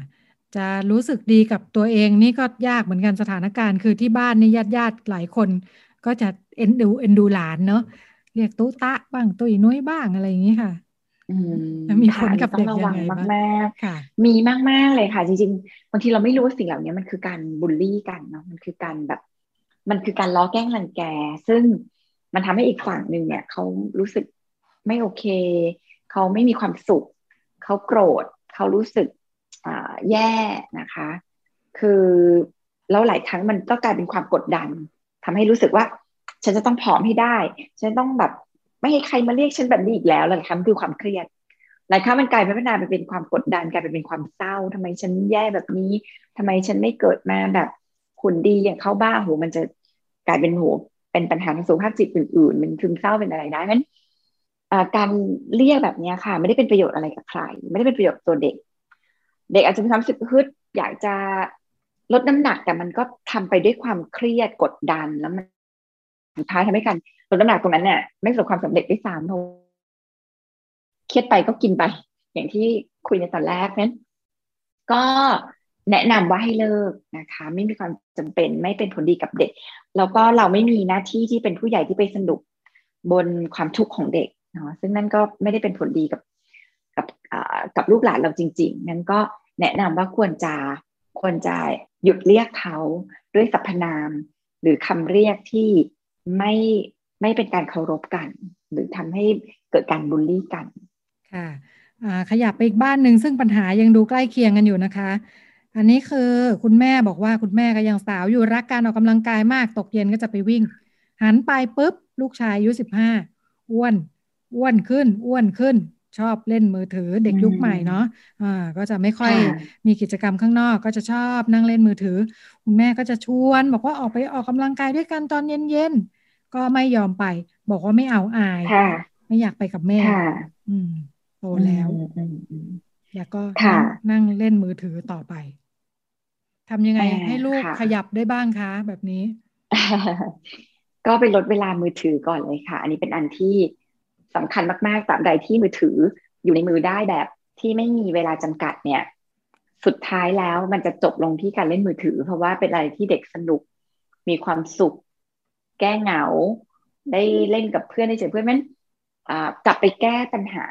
จะรู้สึกดีกับตัวเองนี่ก็ยากเหมือนกันสถานการณ์คือที่บ้านนี่ญาติญาติหลายคน ก็จะเอ็นดูเอ็นดูหลานเนาะเรียกตุ๊ตะบ้างตุ้ยนุ้ยบ้างอะไรอย่างนี้ค่ะ มีผลกับเด็กยังไงบ้างมากๆมีมาก ๆ เลยค่ะ จริงๆบางทีเราไม่รู้ว่าสิ่งเหล่านี้มันคือการบูลลี่กันเนาะมันคือการแบบ มันคือการล้อแกล้งรังแก ซึ่งมันทำให้อีกฝั่งหนึ่งเนี่ยเขารู้สึกไม่โอเคเขาไม่มีความสุขเขาโกรธเขารู้สึกแย่นะคะ คือแล้วหลายครั้งมันก็กลายเป็นความกดดันทำให้รู้สึกว่า ฉันจะต้องผอมให้ได้ ฉันต้องแบบ ไม่ให้ใครมาเรียกฉันแบบนี้อีกแล้วหลายครั้งคือความเครียดหลายครั้งมันกลายเป็นพัฒนาไปเป็นความกดดันกลายเป็นความเศร้าทำไมฉันแย่แบบนี้ทำไมฉันไม่เกิดมาแบบหุ่นดีอย่างเขาบ้าโหมันจะกลายเป็นโหเป็นปัญหาทางสุขภาพจิตอื่นๆมันซึมเศร้าเป็นอะไรได้นั้นการเรียกแบบนี้ค่ะ ไม่ได้เป็นประโยชน์อะไรกับใคร ไม่ได้เป็นประโยชน์ตัวเด็ก เด็กอาจจะมีความสึกฮึดอยากจะลดน้ำหนักแต่มันก็ทำไปด้วยความเครียดกดดันแล้วมันสุดท้ายทำให้การลดน้ำหนักตรงนั้นเนี่ยไม่ประสบความสำเร็จด้วยซ้ำเพราะเครียดไปก็กินไป อย่างที่คุยในตอนแรกนั้นก็แนะนำว่าให้เลิกนะคะ ไม่มีความจำเป็นไม่เป็นผลดีกับเด็ก แล้วก็เราไม่มีหน้าที่ที่เป็นผู้ใหญ่ที่ไปสนุกบนความทุกข์ของเด็กเนาะซึ่งนั่นก็ไม่ได้เป็นผลดีกับกับกับลูกหลานเราจริง ๆ นั้นก็แนะนำว่าควรจะควรจะหยุดเรียกเขาด้วยสรรพนาม หรือคำเรียกที่ไม่ ไม่เป็นการเคารพกัน หรือทำให้เกิดการบูลลี่กันค่ะขยับไปอีกบ้านหนึ่งซึ่งปัญหายังดูใกล้เคียงกันอยู่นะคะ อันนี้คือคุณแม่บอกว่าคุณแม่ก็ยังสาวอยู่รักการออกกำลังกายมากตกเย็นก็จะไปวิ่ง หันไปปุ๊บ ลูกชายอายุสิบห้าอ้วนอ้วนขึ้น อ้วนขึ้น ชอบเล่นมือถือเด็กยุคใหม่เนาะอ่าก็จะไม่ค่อยมีกิจกรรมข้างนอกก็จะชอบนั่งเล่นมือถือ คุณแม่ก็จะชวน บอกว่าออกไปออกกำลังกายด้วยกันตอนเย็นๆ ก็ไม่ยอมไป บอกว่าไม่เอาอายไม่อยากไปกับแม่อืมโตแล้วแล้วก็นั่งเล่นมือถือต่อไปทำยังไงให้ลูกขยับได้บ้างคะแบบนี้ ก็ไปลดเวลามือถือก่อนเลยค่ะ อันนี้เป็นอันที่สำคัญมากๆตามใดที่มือถืออยู่ในมือได้แบบที่ไม่มีเวลาจำกัดเนี่ย สุดท้ายแล้วมันจะจบลงที่การเล่นมือถือ เพราะว่าเป็นอะไรที่เด็กสนุก มีความสุข แก้เหงา ได้เล่นกับเพื่อนได้เจอเพื่อนมันกลับไปแก้ปัญหา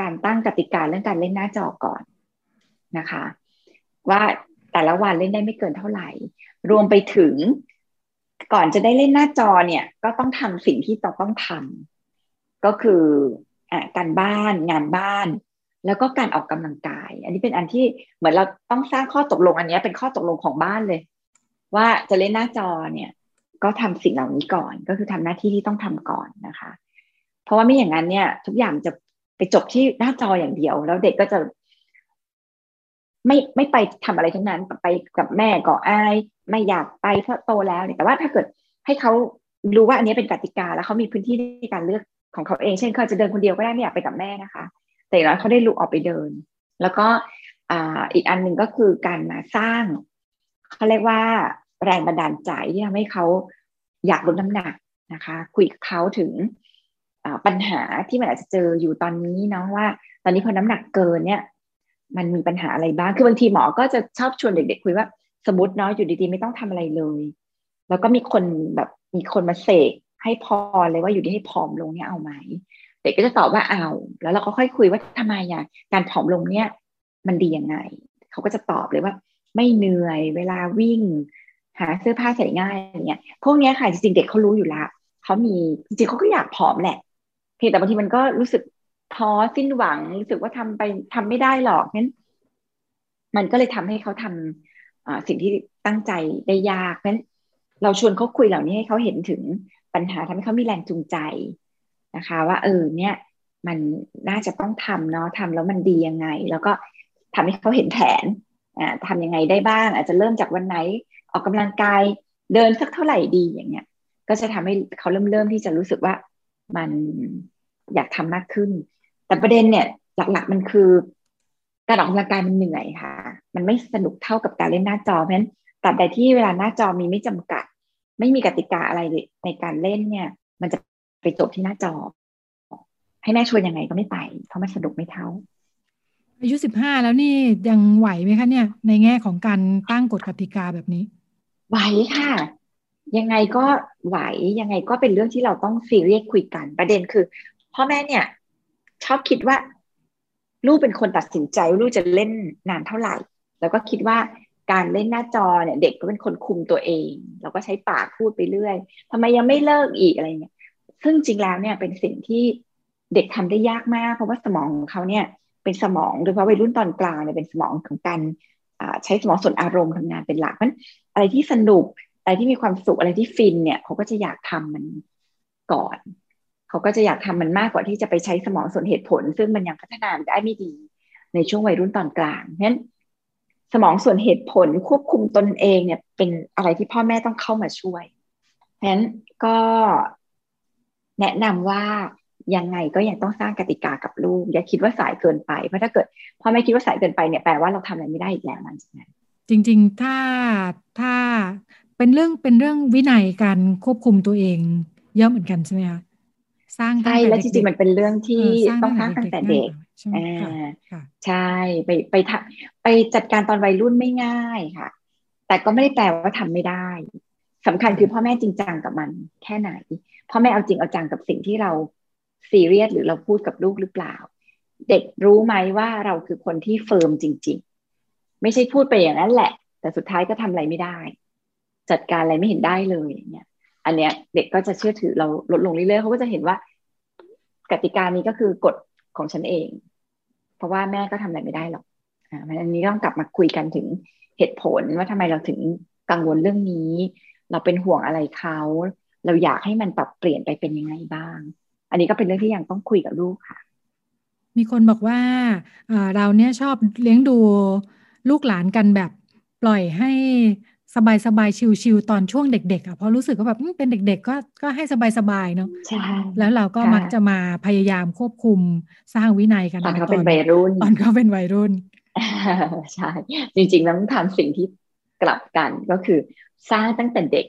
การตั้งกติกาเรื่องการเล่นหน้าจอก่อนนะคะ ว่าแต่ละวันเล่นได้ไม่เกินเท่าไหร่ รวมไปถึงก่อนจะได้เล่นหน้าจอเนี่ย ก็ต้องทำสิ่งที่ต้องต้องทำก็คืออการบ้านงานบ้าน แล้วก็การออกกำลังกาย อันนี้เป็นอันที่เหมือนเราต้องสร้างข้อตกลงอันนี้เป็นข้อตกลงของบ้านเลย ว่าจะเล่นหน้าจอเนี่ย ก็ทำสิ่งเหล่านี้ก่อน ก็คือทำหน้าที่ที่ต้องทำก่อนนะคะ เพราะว่าไม่อย่างนั้นเนี่ย ทุกอย่างจะไปจบที่หน้าจออย่างเดียว แล้วเด็กก็จะ ไม่ไม่ไปทำอะไรทั้งนั้นไปกับแม่ก็อาย ไม่อยากไปเพราะโตแล้วเนี่ยแต่ว่าถ้าเกิดให้เขารู้ว่าอันนี้เป็นกติกา แล้วเขามีพื้นที่ในการเลือกของเขาเอง เช่นเขาจะเดินคนเดียวก็ได้ไม่อยากไปกับแม่นะคะ แต่อย่างน้อยเขาได้ลุกออกไปเดิน แล้วก็อ่าอีกอันหนึ่งก็คือการมาสร้างเขาเรียกว่า แรงบันดาลใจที่ทำให้เขาอยากลดน้ำหนักนะคะ คุยกับเขาถึงปัญหาที่มันอาจจะเจออยู่ตอนนี้เนาะว่า ตอนนี้พอน้ำหนักเกินเนี่ย มันมีปัญหาอะไรบ้างคือบางทีหมอก็จะชอบชวนเด็ก ๆ คุยว่าสมมติเนาะอยู่ดีๆ ไม่ต้องทำอะไรเลย แล้วก็มีคนแบบมีคนมาเสกให้พอเลยว่าอยู่ดีให้ผอมลงเนี่ยเอาไหมเด็กก็จะตอบว่าเอาแล้วเราก็ค่อยคุยว่าทำไมอะการผอมลงเนี่ย มันดียังไงเขาก็จะตอบเลยว่า ไม่เหนื่อยเวลาวิ่ง หาเสื้อผ้าใส่ง่ายอย่างเงี้ยพวกนี้ค่ะจริงๆเด็กเขารู้อยู่ละเขามีจริงๆเขาก็อยากผอมแหละเพียงแต่บางทีมันก็รู้สึกท้อสิ้นหวังรู้สึกว่าทำไปทำไม่ได้หรอกนั้น มันก็เลยทำให้เขาทำสิ่งที่ตั้งใจได้ยากเพราะฉะนั้นเราชวนเขาคุยเหล่านี้ให้เขาเห็นถึงปัญหาทำให้เขามีแรงจูงใจนะคะ ว่า เออเนี่ย มันน่าจะต้องทำเนาะทำแล้วมันดียังไง แล้วก็ทำให้เขาเห็นแผนอ่าทำยังไงได้บ้าง อาจจะเริ่มจากวันไหน ออกกำลังกายเดินสักเท่าไหร่ดีอย่างเงี้ย ก็จะทำให้เขาเริ่มเริ่มที่จะรู้สึกว่ามันอยากทำมากขึ้น แต่ประเด็นเนี่ยหลักๆมันคือ การออกกำลังกายมันเหนื่อยค่ะ มันไม่สนุกเท่ากับการเล่นหน้าจอเพราะฉะนั้นตราบใดที่เวลาหน้าจอมีไม่จำกัด ไม่มีกติกาอะไรในการเล่นเนี่ย มันจะไปจบที่หน้าจอ ให้แม่ชวนยังไงก็ไม่ไป เพราะมันสนุกไม่เท่า อายุสิบห้าแล้วนี่ยังไหวไหมคะเนี่ย ในแง่ของการตั้งกฎกติกาแบบนี้ ไหวค่ะ ยังไงก็ไหวยังไงก็เป็นเรื่องที่เราต้องซีเรียสคุยกัน ประเด็นคือพ่อแม่เนี่ย ชอบคิดว่า ลูกเป็นคนตัดสินใจลูกจะเล่นนานเท่าไหร่ แล้วก็คิดว่าการเล่นหน้าจอเนี่ยเด็กก็เป็นคนคุมตัวเอง เราก็ใช้ปากพูดไปเรื่อยทำไมยังไม่เลิกอีกอะไรเงี้ยซึ่งจริงแล้วเนี่ยเป็นสิ่งที่เด็กทำได้ยากมาก เพราะว่าสมองของเขาเนี่ยเป็นสมองโดยเฉพาะวัยรุ่นตอนกลางเนี่ยเป็นสมองของการใช้สมองส่วนอารมณ์ทำงานเป็นหลักมัน อะไรที่สนุก อะไรที่มีความสุขอะไรที่ฟินเนี่ยเขาก็จะอยากทำมันก่อน เขาก็จะอยากทำมันมากกว่าที่จะไปใช้สมองส่วนเหตุผล ซึ่งมันยังพัฒนาได้ไม่ดีในช่วงวัยรุ่นตอนกลางเพราะฉะนั้นสมองส่วนเหตุผลควบคุมตนเองเนี่ย เป็นอะไรที่พ่อแม่ต้องเข้ามาช่วยเพราะฉะนั้นก็แนะนำว่ายังไงก็ยังต้องสร้างกติกากับลูก อย่าคิดว่าสายเกินไปเพราะถ้าเกิดพ่อแม่คิดว่าสายเกินไปเนี่ยแปลว่าเราทำอะไรไม่ได้อีกแล้วนั่นจากนั้น จริงๆ ถ้าถ้าเป็นเรื่องเป็นเรื่องวินัยการควบคุมตัวเเองเยอะเหมือนกันใช่ไหมคะสร้างใช่แล้วจริงๆมันเป็นเรื่องที่ต้องสร้างตั้งแต่เด็กอ่าใช่ไปไปทไปจัดการตอนวัยรุ่นไม่ง่ายค่ะ แต่ก็ไม่ได้แปลว่าทำไม่ได้สำคัญคือพ่อแม่จริงจังกับมันแค่ไหน พ่อแม่เอาจริงเอาจังกับสิ่งที่เราซีเรียสหรือเราพูดกับลูกหรือเปล่า เด็กรู้ไหมว่าเราคือคนที่เฟิร์มจริงๆ ไม่ใช่พูดไปอย่างนั้นแหละ แต่สุดท้ายก็ทำอะไรไม่ได้ จัดการอะไรไม่เห็นได้เลยเนี่ย อันเนี้ยเด็กก็จะเชื่อถือเราลดลงเรื่อยๆเขาก็จะเห็นว่ากติกานี้ก็คือกฎของฉันเอง เพราะว่าแม่ก็ทำอะไรไม่ได้หรอกอ่าอันนี้ต้องกลับมาคุยกันถึงเหตุผลว่าทำไมเราถึงกังวลเรื่องนี้ เราเป็นห่วงอะไรเขาเราอยากให้มันปรับเปลี่ยนไปเป็นยังไงบ้าง อันนี้ก็เป็นเรื่องที่ยังต้องคุยกับลูกค่ะ มีคนบอกว่าเราเนี่ยชอบเลี้ยงดู ลูกหลานกันแบบปล่อยให้สบายสบายชิวๆตอนช่วงเด็ก ๆอะเพราะรู้สึกว่าแบบเป็นเด็ก ๆ ก็ก็ให้สบายๆเนาะใช่แล้วเราก็มักจะมาพยายามควบคุมสร้างวินัยกันตอนเขาเป็นวัยรุ่นตอนเขาเป็นวัยรุ่นใช่จริงๆต้องทำสิ่งที่กลับกันก็คือสร้างตั้งแต่เด็ก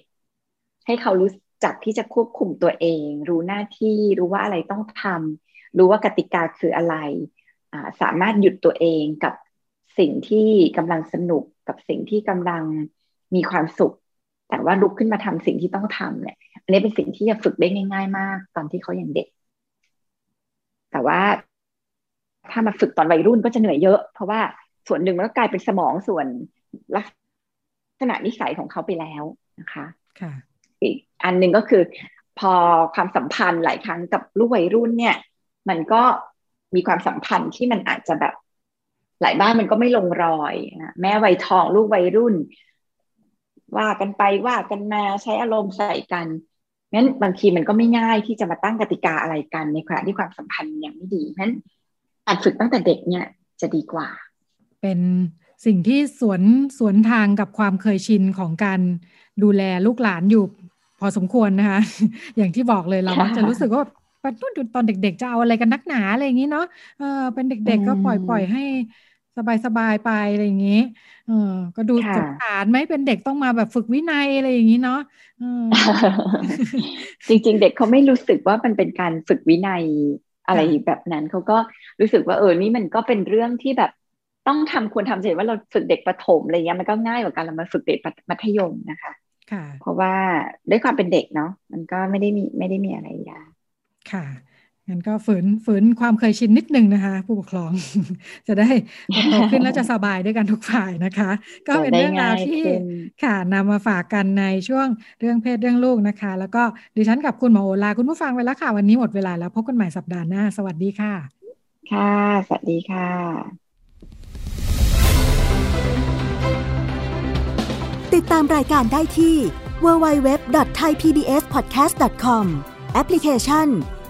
ให้เขารู้จักที่จะควบคุมตัวเอง รู้หน้าที่รู้ว่าอะไรต้องทรู้ว่ากติกาคืออะไร สามารถหยุดตัวเองกับ สิ่งที่กำลังสนุกกับสิ่งที่กำลังมีความสุข แต่ว่าลุกขึ้นมาทำสิ่งที่ต้องทำเนี่ย อันนี้เป็นสิ่งที่จะฝึกได้ง่าย ๆ มาก ตอนที่เขายังเด็ก แต่ว่าถ้ามาฝึกตอนวัยรุ่นก็จะเหนื่อยเยอะ เพราะว่าส่วนหนึ่งมันก็กลายเป็นสมองส่วนลักษณะนิสัยของเขาไปแล้วนะคะค่ะอีกอันหนึ่งก็คือพอความสัมพันธ์หลายครั้งกับลูกวัยรุ่นเนี่ย มันก็มีความสัมพันธ์ที่มันอาจจะแบบ หลายบ้านมันก็ไม่ลงรอยนะแม่วัยทองลูกวัยรุ่น ว่ากันไปว่ากันมาใช้อารมณ์ใส่กันงั้นบางทีมันก็ไม่ง่ายที่จะมาตั้งกติกาอะไรกันในขณะที่ความสัมพันธ์ยังไม่ดีงั้นอาจฝึกตั้งแต่เด็กเนี่ยจะดีกว่า เป็นสิ่งที่สวนสวนทางกับความเคยชินของการดูแลลูกหลานอยู่พอสมควรนะคะ อย่างที่บอกเลยเรามักจะรู้สึกว่า ตอนเด็กๆจะเอาอะไรกันนักหนาอะไรอย่างนี้เนาะเออเป็นเด็กๆก็ปล่อยปล่อยให้สบายๆไปอะไรอย่างนี้ เออก็ดูสงสารไหมเป็นเด็กต้องมาแบบฝึกวินัยอะไรอย่างนี้เนาะจริง ๆ เด็กเขาไม่รู้สึกว่ามันเป็นการฝึกวินัยอะไรแบบนั้นเขาก็รู้สึกว่าเออนี่มันก็เป็นเรื่องที่แบบต้องทำควรทำเสร็จว่าเราฝึกเด็กประถมอะไรเงี้ยมันก็ง่ายกว่าการเรามาฝึกเด็กมัธยมนะคะค่ะเพราะว่าด้วยความเป็นเด็กเนาะมันก็ไม่ได้มีไม่ได้มีอะไรยาก ค่ะงั้นก็ฝืนฝืนความเคยชินนิดนึงนะคะ ผู้ปกครอง จะได้โตขึ้นแล้วจะสบายด้วยกันทุกฝ่ายนะคะ ก็เป็นเรื่องราวที่ค่ะนำมาฝากกันในช่วงเรื่องเพศเรื่องลูกนะคะ แล้วก็ดิฉันกับคุณหมอโอลาคุณผู้ฟังไปแล้วค่ะวันนี้หมดเวลาแล้วพบกันใหม่สัปดาห์หน้า สวัสดีค่ะ ค่ะ สวัสดีค่ะ ติดตามรายการได้ที่ www.thaipbspodcast.com แอปพลิเคชัน